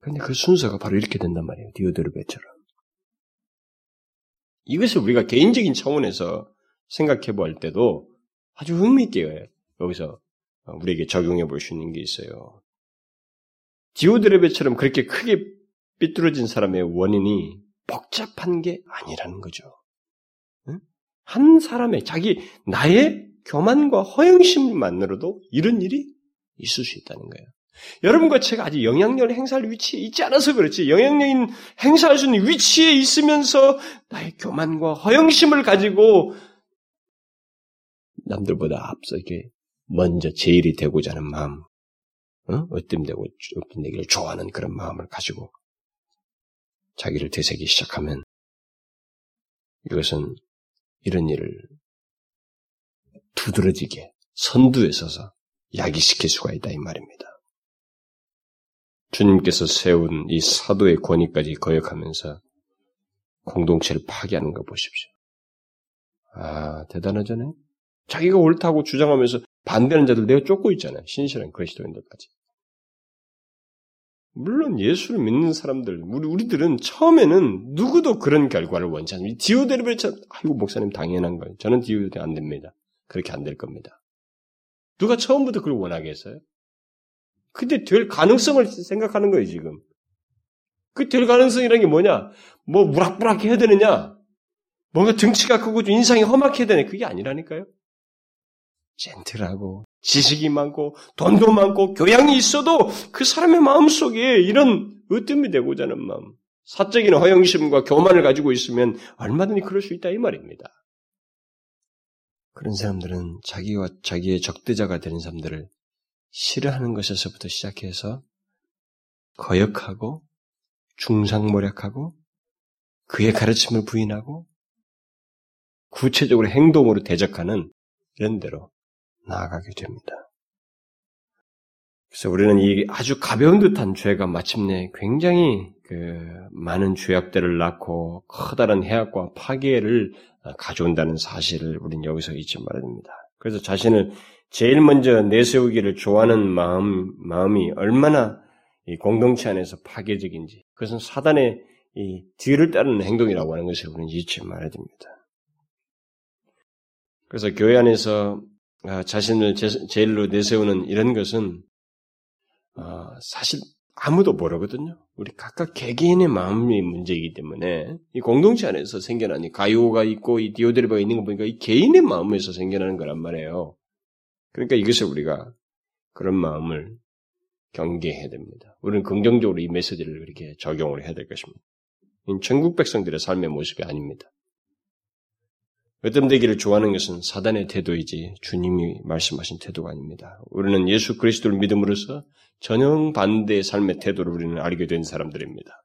그런데 그 순서가 바로 이렇게 된단 말이에요. 디오드르베처럼. 이것을 우리가 개인적인 차원에서 생각해 볼 때도 아주 흥미있게 여기서 우리에게 적용해 볼 수 있는 게 있어요. 디오드레베처럼 그렇게 크게 삐뚤어진 사람의 원인이 복잡한 게 아니라는 거죠. 한 사람의 자기 나의 교만과 허영심만으로도 이런 일이 있을 수 있다는 거예요. 여러분과 제가 아직 영향력을 행사할 위치에 있지 않아서 그렇지. 영향력인 행사할 수 있는 위치에 있으면서 나의 교만과 허영심을 가지고 남들보다 앞서 이렇게 먼저 제일이 되고자 하는 마음, 어? 어뜸되고 어뜸되기를 좋아하는 그런 마음을 가지고 자기를 되새기 시작하면 이것은 이런 일을 두드러지게 선두에 서서 야기시킬 수가 있다 이 말입니다. 주님께서 세운 이 사도의 권위까지 거역하면서 공동체를 파괴하는 거 보십시오. 아, 대단하잖아요? 자기가 옳다고 주장하면서 반대하는 자들 내가 쫓고 있잖아요. 신실한 그리스도인들까지. 물론 예수를 믿는 사람들, 우리, 우리들은 처음에는 누구도 그런 결과를 원치 않습니다. 디오데르베처, 아이고, 목사님 당연한 거예요. 저는 디오데르 안 됩니다. 그렇게 안 될 겁니다. 누가 처음부터 그걸 원하겠어요? 근데 될 가능성을 생각하는 거예요, 지금. 그 될 가능성이라는 게 뭐냐? 뭐, 무락무락 해야 되느냐? 뭔가 등치가 크고 인상이 험악해야 되냐? 그게 아니라니까요? 젠틀하고, 지식이 많고 돈도 많고 교양이 있어도 그 사람의 마음 속에 이런 으뜸이 되고자 하는 마음, 사적인 허영심과 교만을 가지고 있으면 얼마든지 그럴 수 있다 이 말입니다. 그런 사람들은 자기와 자기의 적대자가 되는 사람들을 싫어하는 것에서부터 시작해서 거역하고 중상모략하고 그의 가르침을 부인하고 구체적으로 행동으로 대적하는 이런 대로 나아가게 됩니다. 그래서 우리는 이 아주 가벼운 듯한 죄가 마침내 굉장히 그 많은 죄악들을 낳고 커다란 해악과 파괴를 가져온다는 사실을 우리는 여기서 잊지 말아야 됩니다. 그래서 자신을 제일 먼저 내세우기를 좋아하는 마음, 마음이 얼마나 이 공동체 안에서 파괴적인지, 그것은 사단의 이 뒤를 따르는 행동이라고 하는 것을 우리는 잊지 말아야 됩니다. 그래서 교회 안에서 아, 자신을 제일로 내세우는 이런 것은 어, 사실 아무도 모르거든요. 우리 각각 개개인의 마음의 문제이기 때문에 이 공동체 안에서 생겨난 이 가요가 있고 이 디오데르바가 있는 거 보니까 이 개인의 마음에서 생겨나는 거란 말이에요. 그러니까 이것을 우리가 그런 마음을 경계해야 됩니다. 우리는 긍정적으로 이 메시지를 그렇게 적용을 해야 될 것입니다. 전국 백성들의 삶의 모습이 아닙니다. 으뜸되기를 좋아하는 것은 사단의 태도이지 주님이 말씀하신 태도가 아닙니다. 우리는 예수 그리스도를 믿음으로써 전형 반대의 삶의 태도를 우리는 알게 된 사람들입니다.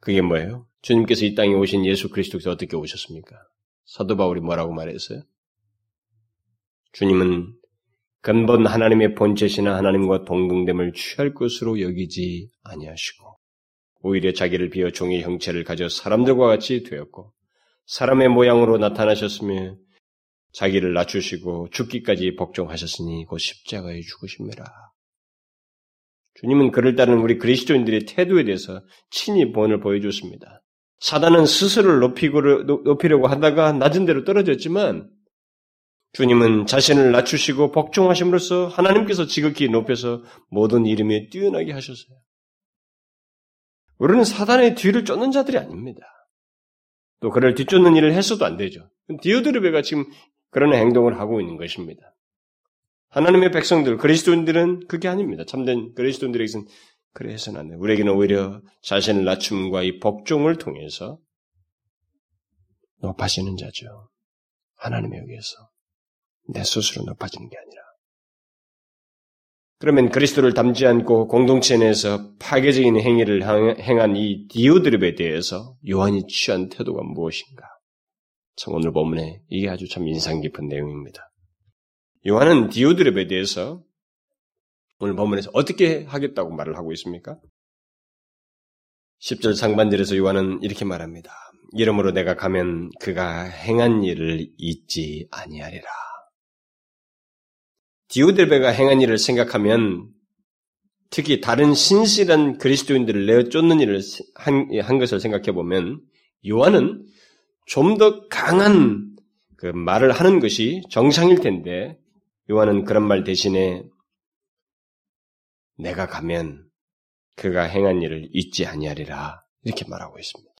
그게 뭐예요? 주님께서 이 땅에 오신 예수 그리스도께서 어떻게 오셨습니까? 사도 바울이 뭐라고 말했어요? 주님은 근본 하나님의 본체시나 하나님과 동등됨을 취할 것으로 여기지 아니하시고 오히려 자기를 비어 종의 형체를 가져 사람들과 같이 되었고 사람의 모양으로 나타나셨으며 자기를 낮추시고 죽기까지 복종하셨으니 곧 십자가에 죽으십니다. 주님은 그를 따르는 우리 그리스도인들의 태도에 대해서 친히 본을 보여줬습니다. 사단은 스스로를 높이려고 하다가 낮은 대로 떨어졌지만 주님은 자신을 낮추시고 복종하심으로써 하나님께서 지극히 높여서 모든 이름에 뛰어나게 하셨어요. 우리는 사단의 뒤를 쫓는 자들이 아닙니다. 또 그를 뒤쫓는 일을 했어도 안 되죠. 디오드르베가 지금 그런 행동을 하고 있는 것입니다. 하나님의 백성들, 그리스도인들은 그게 아닙니다. 참된 그리스도인들에게서는 그래 해서는 안 돼요. 우리에게는 오히려 자신을 낮춤과 이 복종을 통해서 높아지는 자죠. 하나님에 의해서. 내 스스로 높아지는 게 아니라. 그러면 그리스도를 닮지 않고 공동체 내에서 파괴적인 행위를 행한 이 디오드립에 대해서 요한이 취한 태도가 무엇인가? 참 오늘 본문에 이게 아주 참 인상 깊은 내용입니다. 요한은 디오드립에 대해서 오늘 본문에서 어떻게 하겠다고 말을 하고 있습니까? 10절 상반절에서 요한은 이렇게 말합니다. 이름으로 내가 가면 그가 행한 일을 잊지 아니하리라. 디오델베가 행한 일을 생각하면 특히 다른 신실한 그리스도인들을 내어 쫓는 일을 한, 한 것을 생각해 보면 요한은 좀 더 강한 그 말을 하는 것이 정상일 텐데 요한은 그런 말 대신에 내가 가면 그가 행한 일을 잊지 아니하리라 이렇게 말하고 있습니다.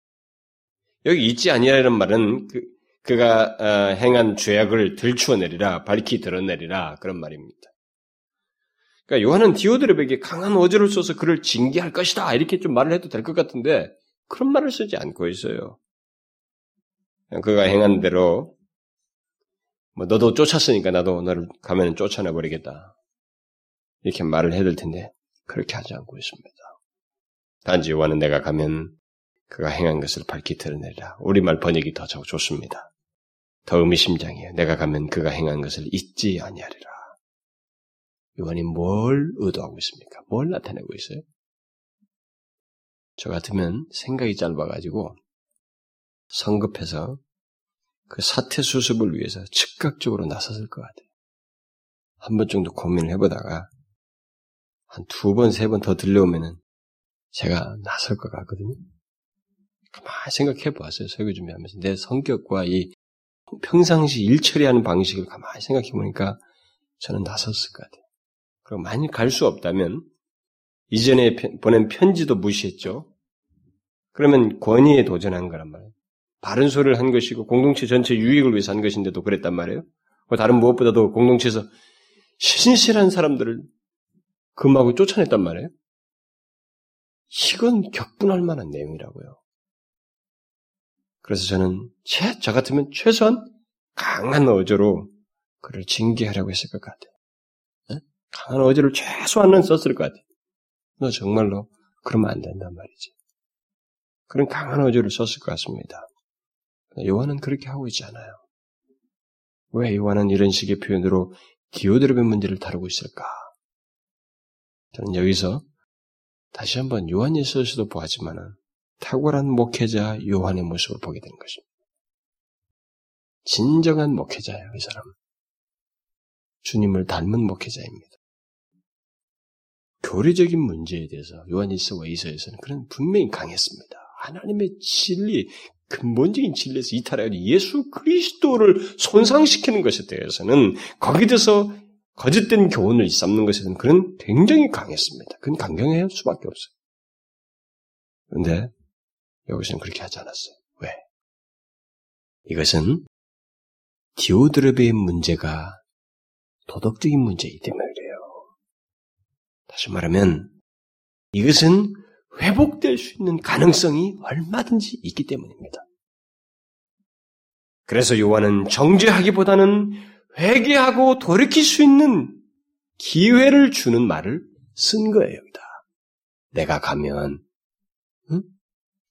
여기 잊지 아니하리라는 말은 그, 그가 어, 행한 죄악을 들추어내리라, 밝히 드러내리라 그런 말입니다. 그러니까 요한은 디오드랩에게 강한 어조를 써서 그를 징계할 것이다 이렇게 좀 말을 해도 될 것 같은데 그런 말을 쓰지 않고 있어요. 그가 행한 대로 뭐 너도 쫓았으니까 나도 너를 가면 쫓아내 버리겠다 이렇게 말을 해야 될 텐데 그렇게 하지 않고 있습니다. 단지 요한은 내가 가면 그가 행한 것을 밝히 드러내리라. 우리말 번역이 더 좋습니다. 더 의미심장해요. 내가 가면 그가 행한 것을 잊지 아니하리라. 요한이 뭘 의도하고 있습니까? 뭘 나타내고 있어요? 저 같으면 생각이 짧아가지고 성급해서 그 사태 수습을 위해서 즉각적으로 나섰을 것 같아요. 한 번 정도 고민을 해보다가 한 두 번, 세 번 더 들려오면은 제가 나설 것 같거든요. 가만히 생각해 보았어요. 설교 준비하면서. 내 성격과 이 평상시 일 처리하는 방식을 가만히 생각해 보니까 저는 나섰을 것 같아요. 그리고 만약 갈 수 없다면 이전에 보낸 편지도 무시했죠. 그러면 권위에 도전한 거란 말이에요. 바른 소리를 한 것이고 공동체 전체 유익을 위해서 한 것인데도 그랬단 말이에요. 다른 무엇보다도 공동체에서 신실한 사람들을 금하고 쫓아냈단 말이에요. 이건 격분할 만한 내용이라고요. 그래서 저는 최, 저 같으면 최소한 강한 어조로 그를 징계하려고 했을 것 같아요. 네? 강한 어조를 최소한은 썼을 것 같아요. 너 정말로 그러면 안 된단 말이지. 그런 강한 어조를 썼을 것 같습니다. 요한은 그렇게 하고 있지 않아요. 왜 요한은 이런 식의 표현으로 디오드롭의 문제를 다루고 있을까? 저는 여기서 다시 한번 요한일서에서도 보았지만은 탁월한 목회자 요한의 모습을 보게 되는 것입니다. 진정한 목회자예요, 이 사람. 주님을 닮은 목회자입니다. 교리적인 문제에 대해서 요한일서와 이서에서는 그런 분명히 강했습니다. 하나님의 진리, 근본적인 진리에서 이탈하여 예수 그리스도를 손상시키는 것에 대해서는 거기에 대해서 거짓된 교훈을 삼는 것에 대해서는 그런 굉장히 강했습니다. 그건 강경해야 할 수밖에 없어요. 그런데 여기서는 그렇게 하지 않았어요. 왜? 이것은 디오드르베의 문제가 도덕적인 문제이기 때문에 그래요. 다시 말하면 이것은 회복될 수 있는 가능성이 얼마든지 있기 때문입니다. 그래서 요한은 정죄하기보다는 회개하고 돌이킬 수 있는 기회를 주는 말을 쓴 거예요. 내가 가면, 응?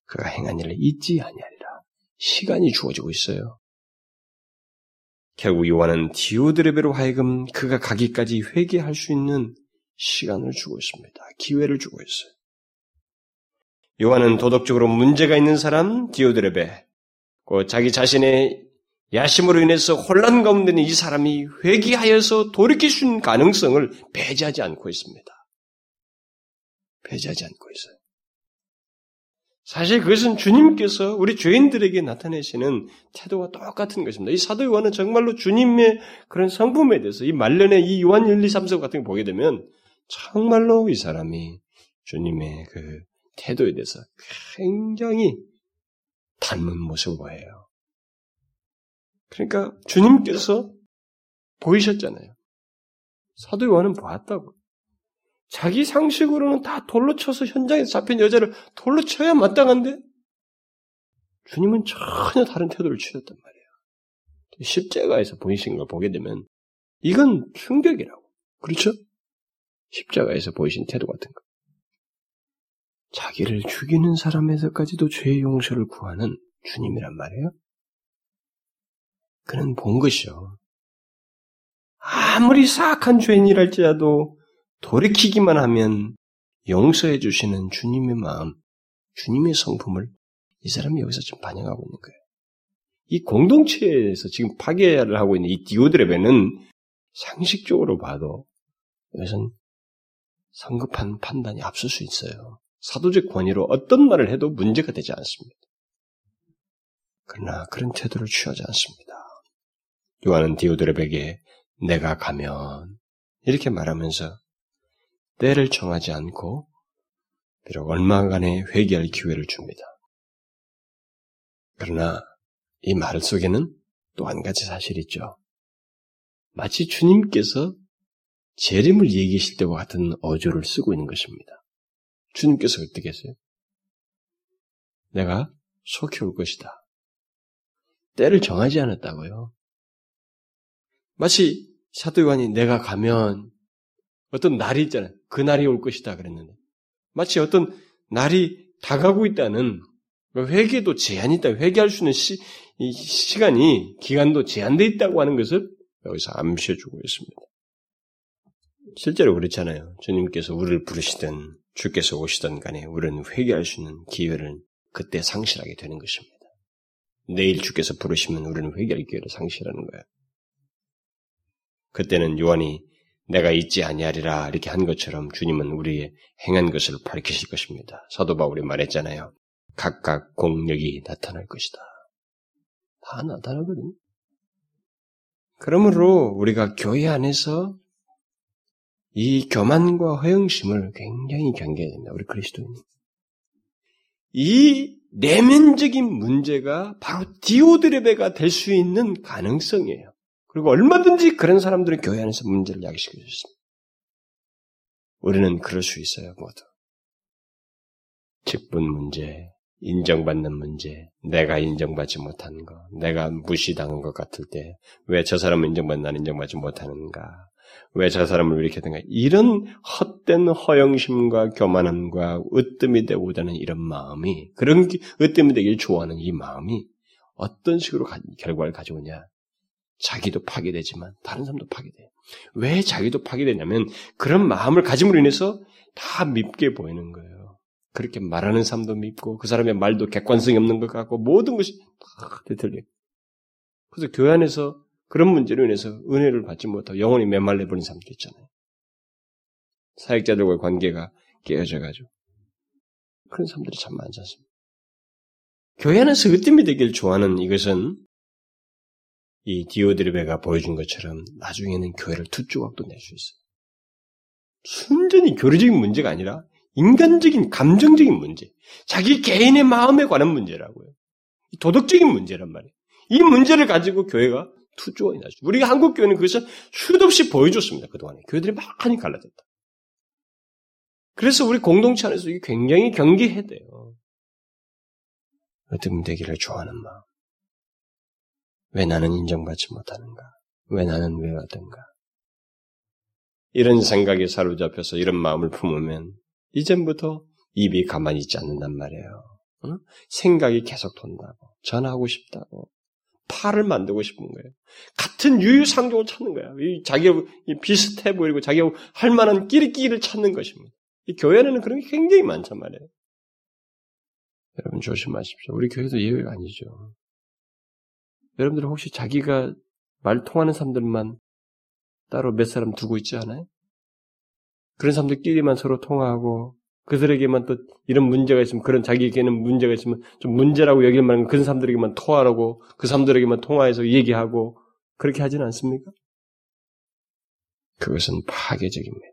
그가 행한 일을 잊지 아니하리라. 시간이 주어지고 있어요. 결국 요한은 디오드레베로 하여금 그가 가기까지 회개할 수 있는 시간을 주고 있습니다. 기회를 주고 있어요. 요한은 도덕적으로 문제가 있는 사람 디오드레베, 그 자기 자신의 야심으로 인해서 혼란 가운데 있는 이 사람이 회개하여서 돌이킬 수 있는 가능성을 배제하지 않고 있습니다. 배제하지 않고 있어요. 사실 그것은 주님께서 우리 죄인들에게 나타내시는 태도와 똑같은 것입니다. 이 사도 요한은 정말로 주님의 그런 성품에 대해서 이 말년에 이 요한 1, 2, 3서 같은 거 보게 되면 정말로 이 사람이 주님의 그 태도에 대해서 굉장히 닮은 모습을 보여요. 그러니까 주님께서 보이셨잖아요. 사도 요한은 보았다고. 자기 상식으로는 다 돌로 쳐서 현장에서 잡힌 여자를 돌로 쳐야 마땅한데 주님은 전혀 다른 태도를 취했단 말이에요. 십자가에서 보이신 걸 보게 되면 이건 충격이라고. 그렇죠? 십자가에서 보이신 태도 같은 거. 자기를 죽이는 사람에서까지도 죄의 용서를 구하는 주님이란 말이에요. 그는 본 것이요. 아무리 사악한 죄인이랄지라도 돌이키기만 하면 용서해 주시는 주님의 마음, 주님의 성품을 이 사람이 여기서 지금 반영하고 있는 거예요. 이 공동체에서 지금 파괴를 하고 있는 이 디오드레베는 상식적으로 봐도 이것은 성급한 판단이 앞설 수 있어요. 사도적 권위로 어떤 말을 해도 문제가 되지 않습니다. 그러나 그런 태도를 취하지 않습니다. 요한은 디오드레베에게 내가 가면 이렇게 말하면서 때를 정하지 않고 비록 얼마간의 회개할 기회를 줍니다. 그러나 이 말 속에는 또 한 가지 사실이 있죠. 마치 주님께서 재림을 얘기하실 때와 같은 어조를 쓰고 있는 것입니다. 주님께서 어떻게 했어요? 내가 속히 올 것이다. 때를 정하지 않았다고요. 마치 사도 요한이 내가 가면 어떤 날이 있잖아요. 그 날이 올 것이다 그랬는데 마치 어떤 날이 다가고 있다는 회개도 제한이 있다. 회개할 수 있는 시, 시간이 기간도 제한돼 있다고 하는 것을 여기서 암시해 주고 있습니다. 실제로 그렇잖아요. 주님께서 우리를 부르시든 주께서 오시든 간에 우리는 회개할 수 있는 기회를 그때 상실하게 되는 것입니다. 내일 주께서 부르시면 우리는 회개할 기회를 상실하는 거예요. 그때는 요한이 내가 잊지 아니하리라 이렇게 한 것처럼 주님은 우리의 행한 것을 밝히실 것입니다. 사도 바울이 말했잖아요. 각각 공력이 나타날 것이다. 다 나타나거든요. 그러므로 우리가 교회 안에서 이 교만과 허영심을 굉장히 경계해야 됩니다. 우리 그리스도인이. 이 내면적인 문제가 바로 디오드레베가 될 수 있는 가능성이에요. 그리고 얼마든지 그런 사람들은 교회 안에서 문제를 야기시켜 줬습니다. 우리는 그럴 수 있어요, 모두. 직분 문제, 인정받는 문제, 내가 인정받지 못하는 것, 내가 무시당한 것 같을 때, 왜 저 사람은 인정받는 나는 인정받지 못하는가, 왜 저 사람을 이렇게 된가, 이런 헛된 허영심과 교만함과 으뜸이 되고자 는 이런 마음이, 그런 으뜸이 되길 좋아하는 이 마음이 어떤 식으로 결과를 가져오냐. 자기도 파괴되지만 다른 사람도 파괴돼요. 왜 자기도 파괴되냐면 그런 마음을 가짐으로 인해서 다 밉게 보이는 거예요. 그렇게 말하는 사람도 밉고 그 사람의 말도 객관성이 없는 것 같고 모든 것이 다 뒤틀려. 그래서 교회 안에서 그런 문제로 인해서 은혜를 받지 못하고 영원히 메말려 버린 사람도 있잖아요. 사역자들과의 관계가 깨어져가지고 그런 사람들이 참 많지 않습니다. 교회 안에서 으뜸이 되길 좋아하는 이것은 이 디오드리베가 보여준 것처럼 나중에는 교회를 두 조각도 낼 수 있어요. 순전히 교리적인 문제가 아니라 인간적인 감정적인 문제, 자기 개인의 마음에 관한 문제라고요. 도덕적인 문제란 말이에요. 이 문제를 가지고 교회가 투조각이 나죠. 우리가 한국 교회는 그것을 수도 없이 보여줬습니다. 그동안에 교회들이 많이 갈라졌다. 그래서 우리 공동체 안에서 굉장히 경계해야 돼요. 어떤 되기를 좋아하는 마음. 왜 나는 인정받지 못하는가? 왜 나는 왜 하든가? 이런 생각에 사로잡혀서 이런 마음을 품으면 이전부터 입이 가만히 있지 않는단 말이에요. 응? 생각이 계속 돈다고 전하고 싶다고 팔을 만들고 싶은 거예요. 같은 유유상종을 찾는 거야. 자기하고 비슷해 보이고 자기하고 할 만한 끼리끼리를 찾는 것입니다. 이 교회는 그런 게 굉장히 많단 말이에요. 여러분 조심하십시오. 우리 교회도 예외가 아니죠. 여러분들 혹시 자기가 말 통하는 사람들만 따로 몇 사람 두고 있지 않아요? 그런 사람들끼리만 서로 통화하고 그들에게만 또 이런 문제가 있으면 그런 자기에게는 문제가 있으면 좀 문제라고 여길 만한 그런 사람들에게만 통화하고 그 사람들에게만 통화해서 얘기하고 그렇게 하지는 않습니까? 그것은 파괴적입니다.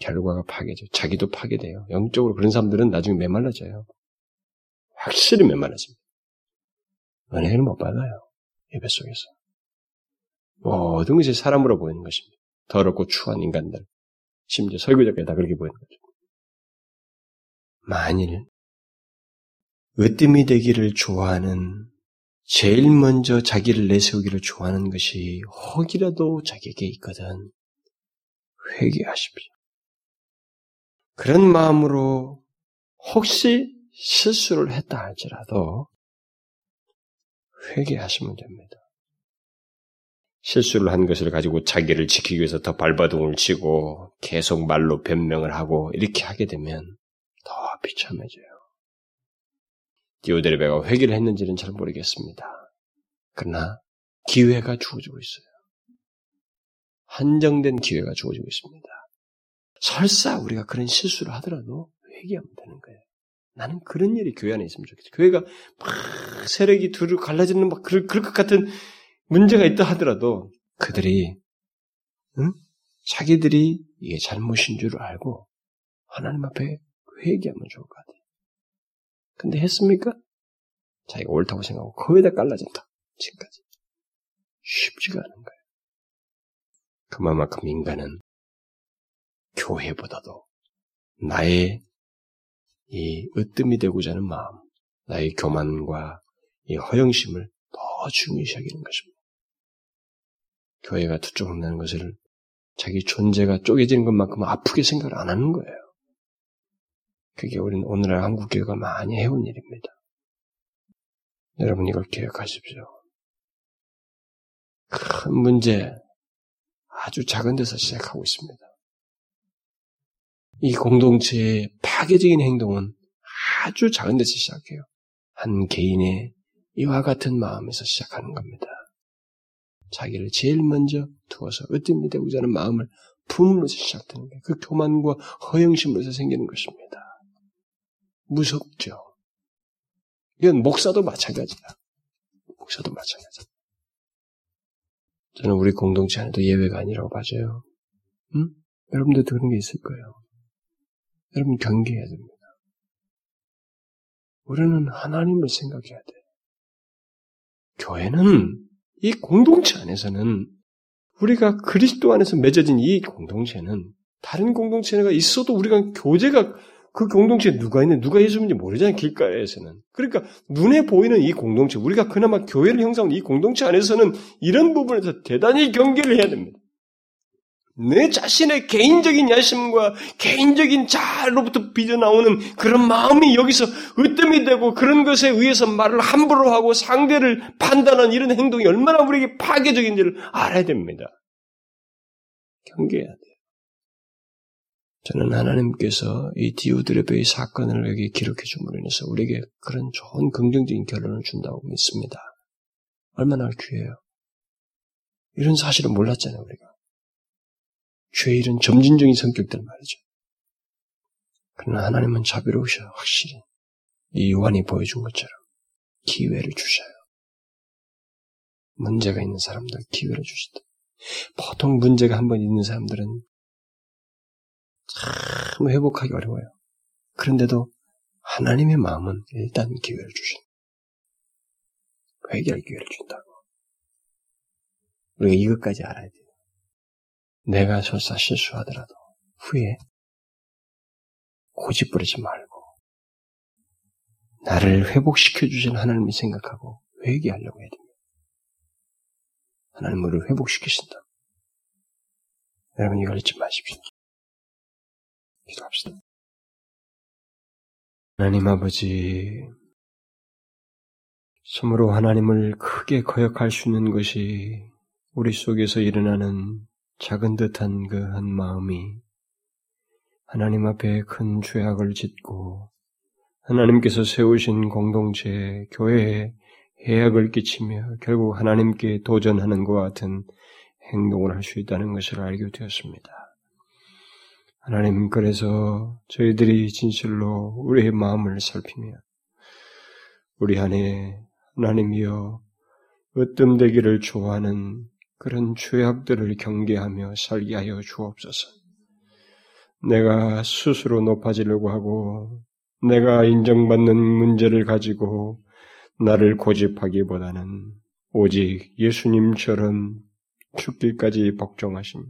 결과가 파괴죠. 자기도 파괴돼요. 영적으로 그런 사람들은 나중에 메말라져요. 확실히 메말라집니다. 은혜를 못 받아요. 예배 속에서. 모든 것이 사람으로 보이는 것입니다. 더럽고 추한 인간들. 심지어 설교자까지 다 그렇게 보이는 거죠. 만일 으뜸이 되기를 좋아하는 제일 먼저 자기를 내세우기를 좋아하는 것이 혹이라도 자기에게 있거든 회개하십시오. 그런 마음으로 혹시 실수를 했다 할지라도 회개하시면 됩니다. 실수를 한 것을 가지고 자기를 지키기 위해서 더 발바둥을 치고 계속 말로 변명을 하고 이렇게 하게 되면 더 비참해져요. 디오데르베가 회개를 했는지는 잘 모르겠습니다. 그러나 기회가 주어지고 있어요. 한정된 기회가 주어지고 있습니다. 설사 우리가 그런 실수를 하더라도 회개하면 되는 거예요. 나는 그런 일이 교회 안에 있으면 좋겠어. 교회가 막 세력이 두루 갈라지는 막 그럴, 그럴 것 같은 문제가 있다 하더라도 그들이 응? 자기들이 이게 잘못인 줄 알고 하나님 앞에 회개하면 좋을 것 같아요. 근데 했습니까? 자기가 옳다고 생각하고 거기다 깔라진다. 지금까지. 쉽지가 않은 거예요. 그만큼 인간은 교회보다도 나의 이 으뜸이 되고자 하는 마음, 나의 교만과 이 허영심을 더 중요시 하기는 것입니다. 교회가 투쪽한다는 것을 자기 존재가 쪼개지는 것만큼 아프게 생각을 안 하는 거예요. 그게 우리는 오늘날 한국 교회가 많이 해온 일입니다. 여러분 이걸 기억하십시오. 큰 문제, 아주 작은 데서 시작하고 있습니다. 이 공동체의 파괴적인 행동은 아주 작은 데서 시작해요. 한 개인의 이와 같은 마음에서 시작하는 겁니다. 자기를 제일 먼저 두어서 으뜸이 되고자 하는 마음을 품으로서 시작되는 거예요. 그 교만과 허영심으로서 생기는 것입니다. 무섭죠. 이건 목사도 마찬가지야. 목사도 마찬가지야. 저는 우리 공동체 안에도 예외가 아니라고 봐줘요. 응? 여러분들도 그런 게 있을 거예요. 여러분 경계해야 됩니다. 우리는 하나님을 생각해야 돼. 교회는 이 공동체 안에서는 우리가 그리스도 안에서 맺어진 이 공동체는 다른 공동체가 있어도 우리가 교제가 그 공동체에 누가 있는 누가 예수인지 모르잖아요 길가에서는 그러니까 눈에 보이는 이 공동체 우리가 그나마 교회를 형성한 이 공동체 안에서는 이런 부분에서 대단히 경계를 해야 됩니다. 내 자신의 개인적인 야심과 개인적인 자로부터 빚어나오는 그런 마음이 여기서 으뜸이 되고 그런 것에 의해서 말을 함부로 하고 상대를 판단하는 이런 행동이 얼마나 우리에게 파괴적인지를 알아야 됩니다. 경계해야 돼요. 저는 하나님께서 이 디오드레베의 사건을 여기 기록해 줌으로 인해서 우리에게 그런 좋은 긍정적인 결론을 준다고 믿습니다. 얼마나 귀해요. 이런 사실을 몰랐잖아요, 우리가. 이런 점진적인 성격들 말이죠. 그러나 하나님은 자비로우셔 확실히 이 요한이 보여준 것처럼 기회를 주셔요. 문제가 있는 사람들 기회를 주신다. 보통 문제가 한 번 있는 사람들은 참 회복하기 어려워요. 그런데도 하나님의 마음은 일단 기회를 주신다. 회개할 기회를 준다고. 우리가 이것까지 알아야 돼요. 내가 설사 실수하더라도 후에 고집 부리지 말고 나를 회복시켜 주신 하나님을 생각하고 회개하려고 해야 됩니다. 하나님 우리를 회복시키신다. 여러분 이걸 잊지 마십시오. 기도합시다. 하나님 아버지, 참으로 하나님을 크게 거역할 수 있는 것이 우리 속에서 일어나는 작은 듯한 그 한 마음이 하나님 앞에 큰 죄악을 짓고 하나님께서 세우신 공동체, 교회에 해악을 끼치며 결국 하나님께 도전하는 것 같은 행동을 할 수 있다는 것을 알게 되었습니다. 하나님 그래서 저희들이 진실로 우리의 마음을 살피며 우리 안에 하나님이여 으뜸되기를 좋아하는 그런 죄악들을 경계하며 살게 하여 주옵소서. 내가 스스로 높아지려고 하고 내가 인정받는 문제를 가지고 나를 고집하기보다는 오직 예수님처럼 죽기까지 복종하심,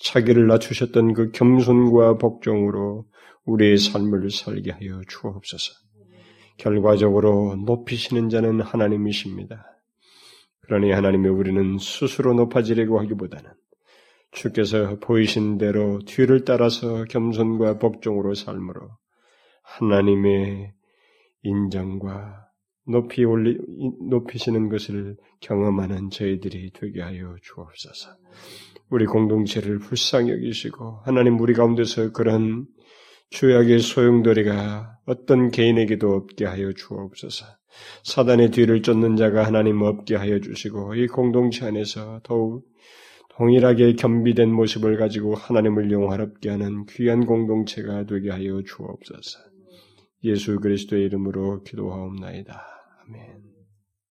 자기를 낮추셨던 그 겸손과 복종으로 우리의 삶을 살게 하여 주옵소서. 결과적으로 높이시는 자는 하나님이십니다. 그러니 하나님의 우리는 스스로 높아지려고 하기보다는 주께서 보이신 대로 뒤를 따라서 겸손과 복종으로 삶으로 하나님의 인정과 높이 올리, 높이시는 것을 경험하는 저희들이 되게 하여 주옵소서. 우리 공동체를 불쌍히 여기시고 하나님 우리 가운데서 그런 죄악의 소용돌이가 어떤 개인에게도 없게 하여 주옵소서. 사단의 뒤를 쫓는 자가 하나님 없게 하여 주시고 이 공동체 안에서 더욱 동일하게 겸비된 모습을 가지고 하나님을 영화롭게 하는 귀한 공동체가 되게 하여 주옵소서. 예수 그리스도의 이름으로 기도하옵나이다. 아멘.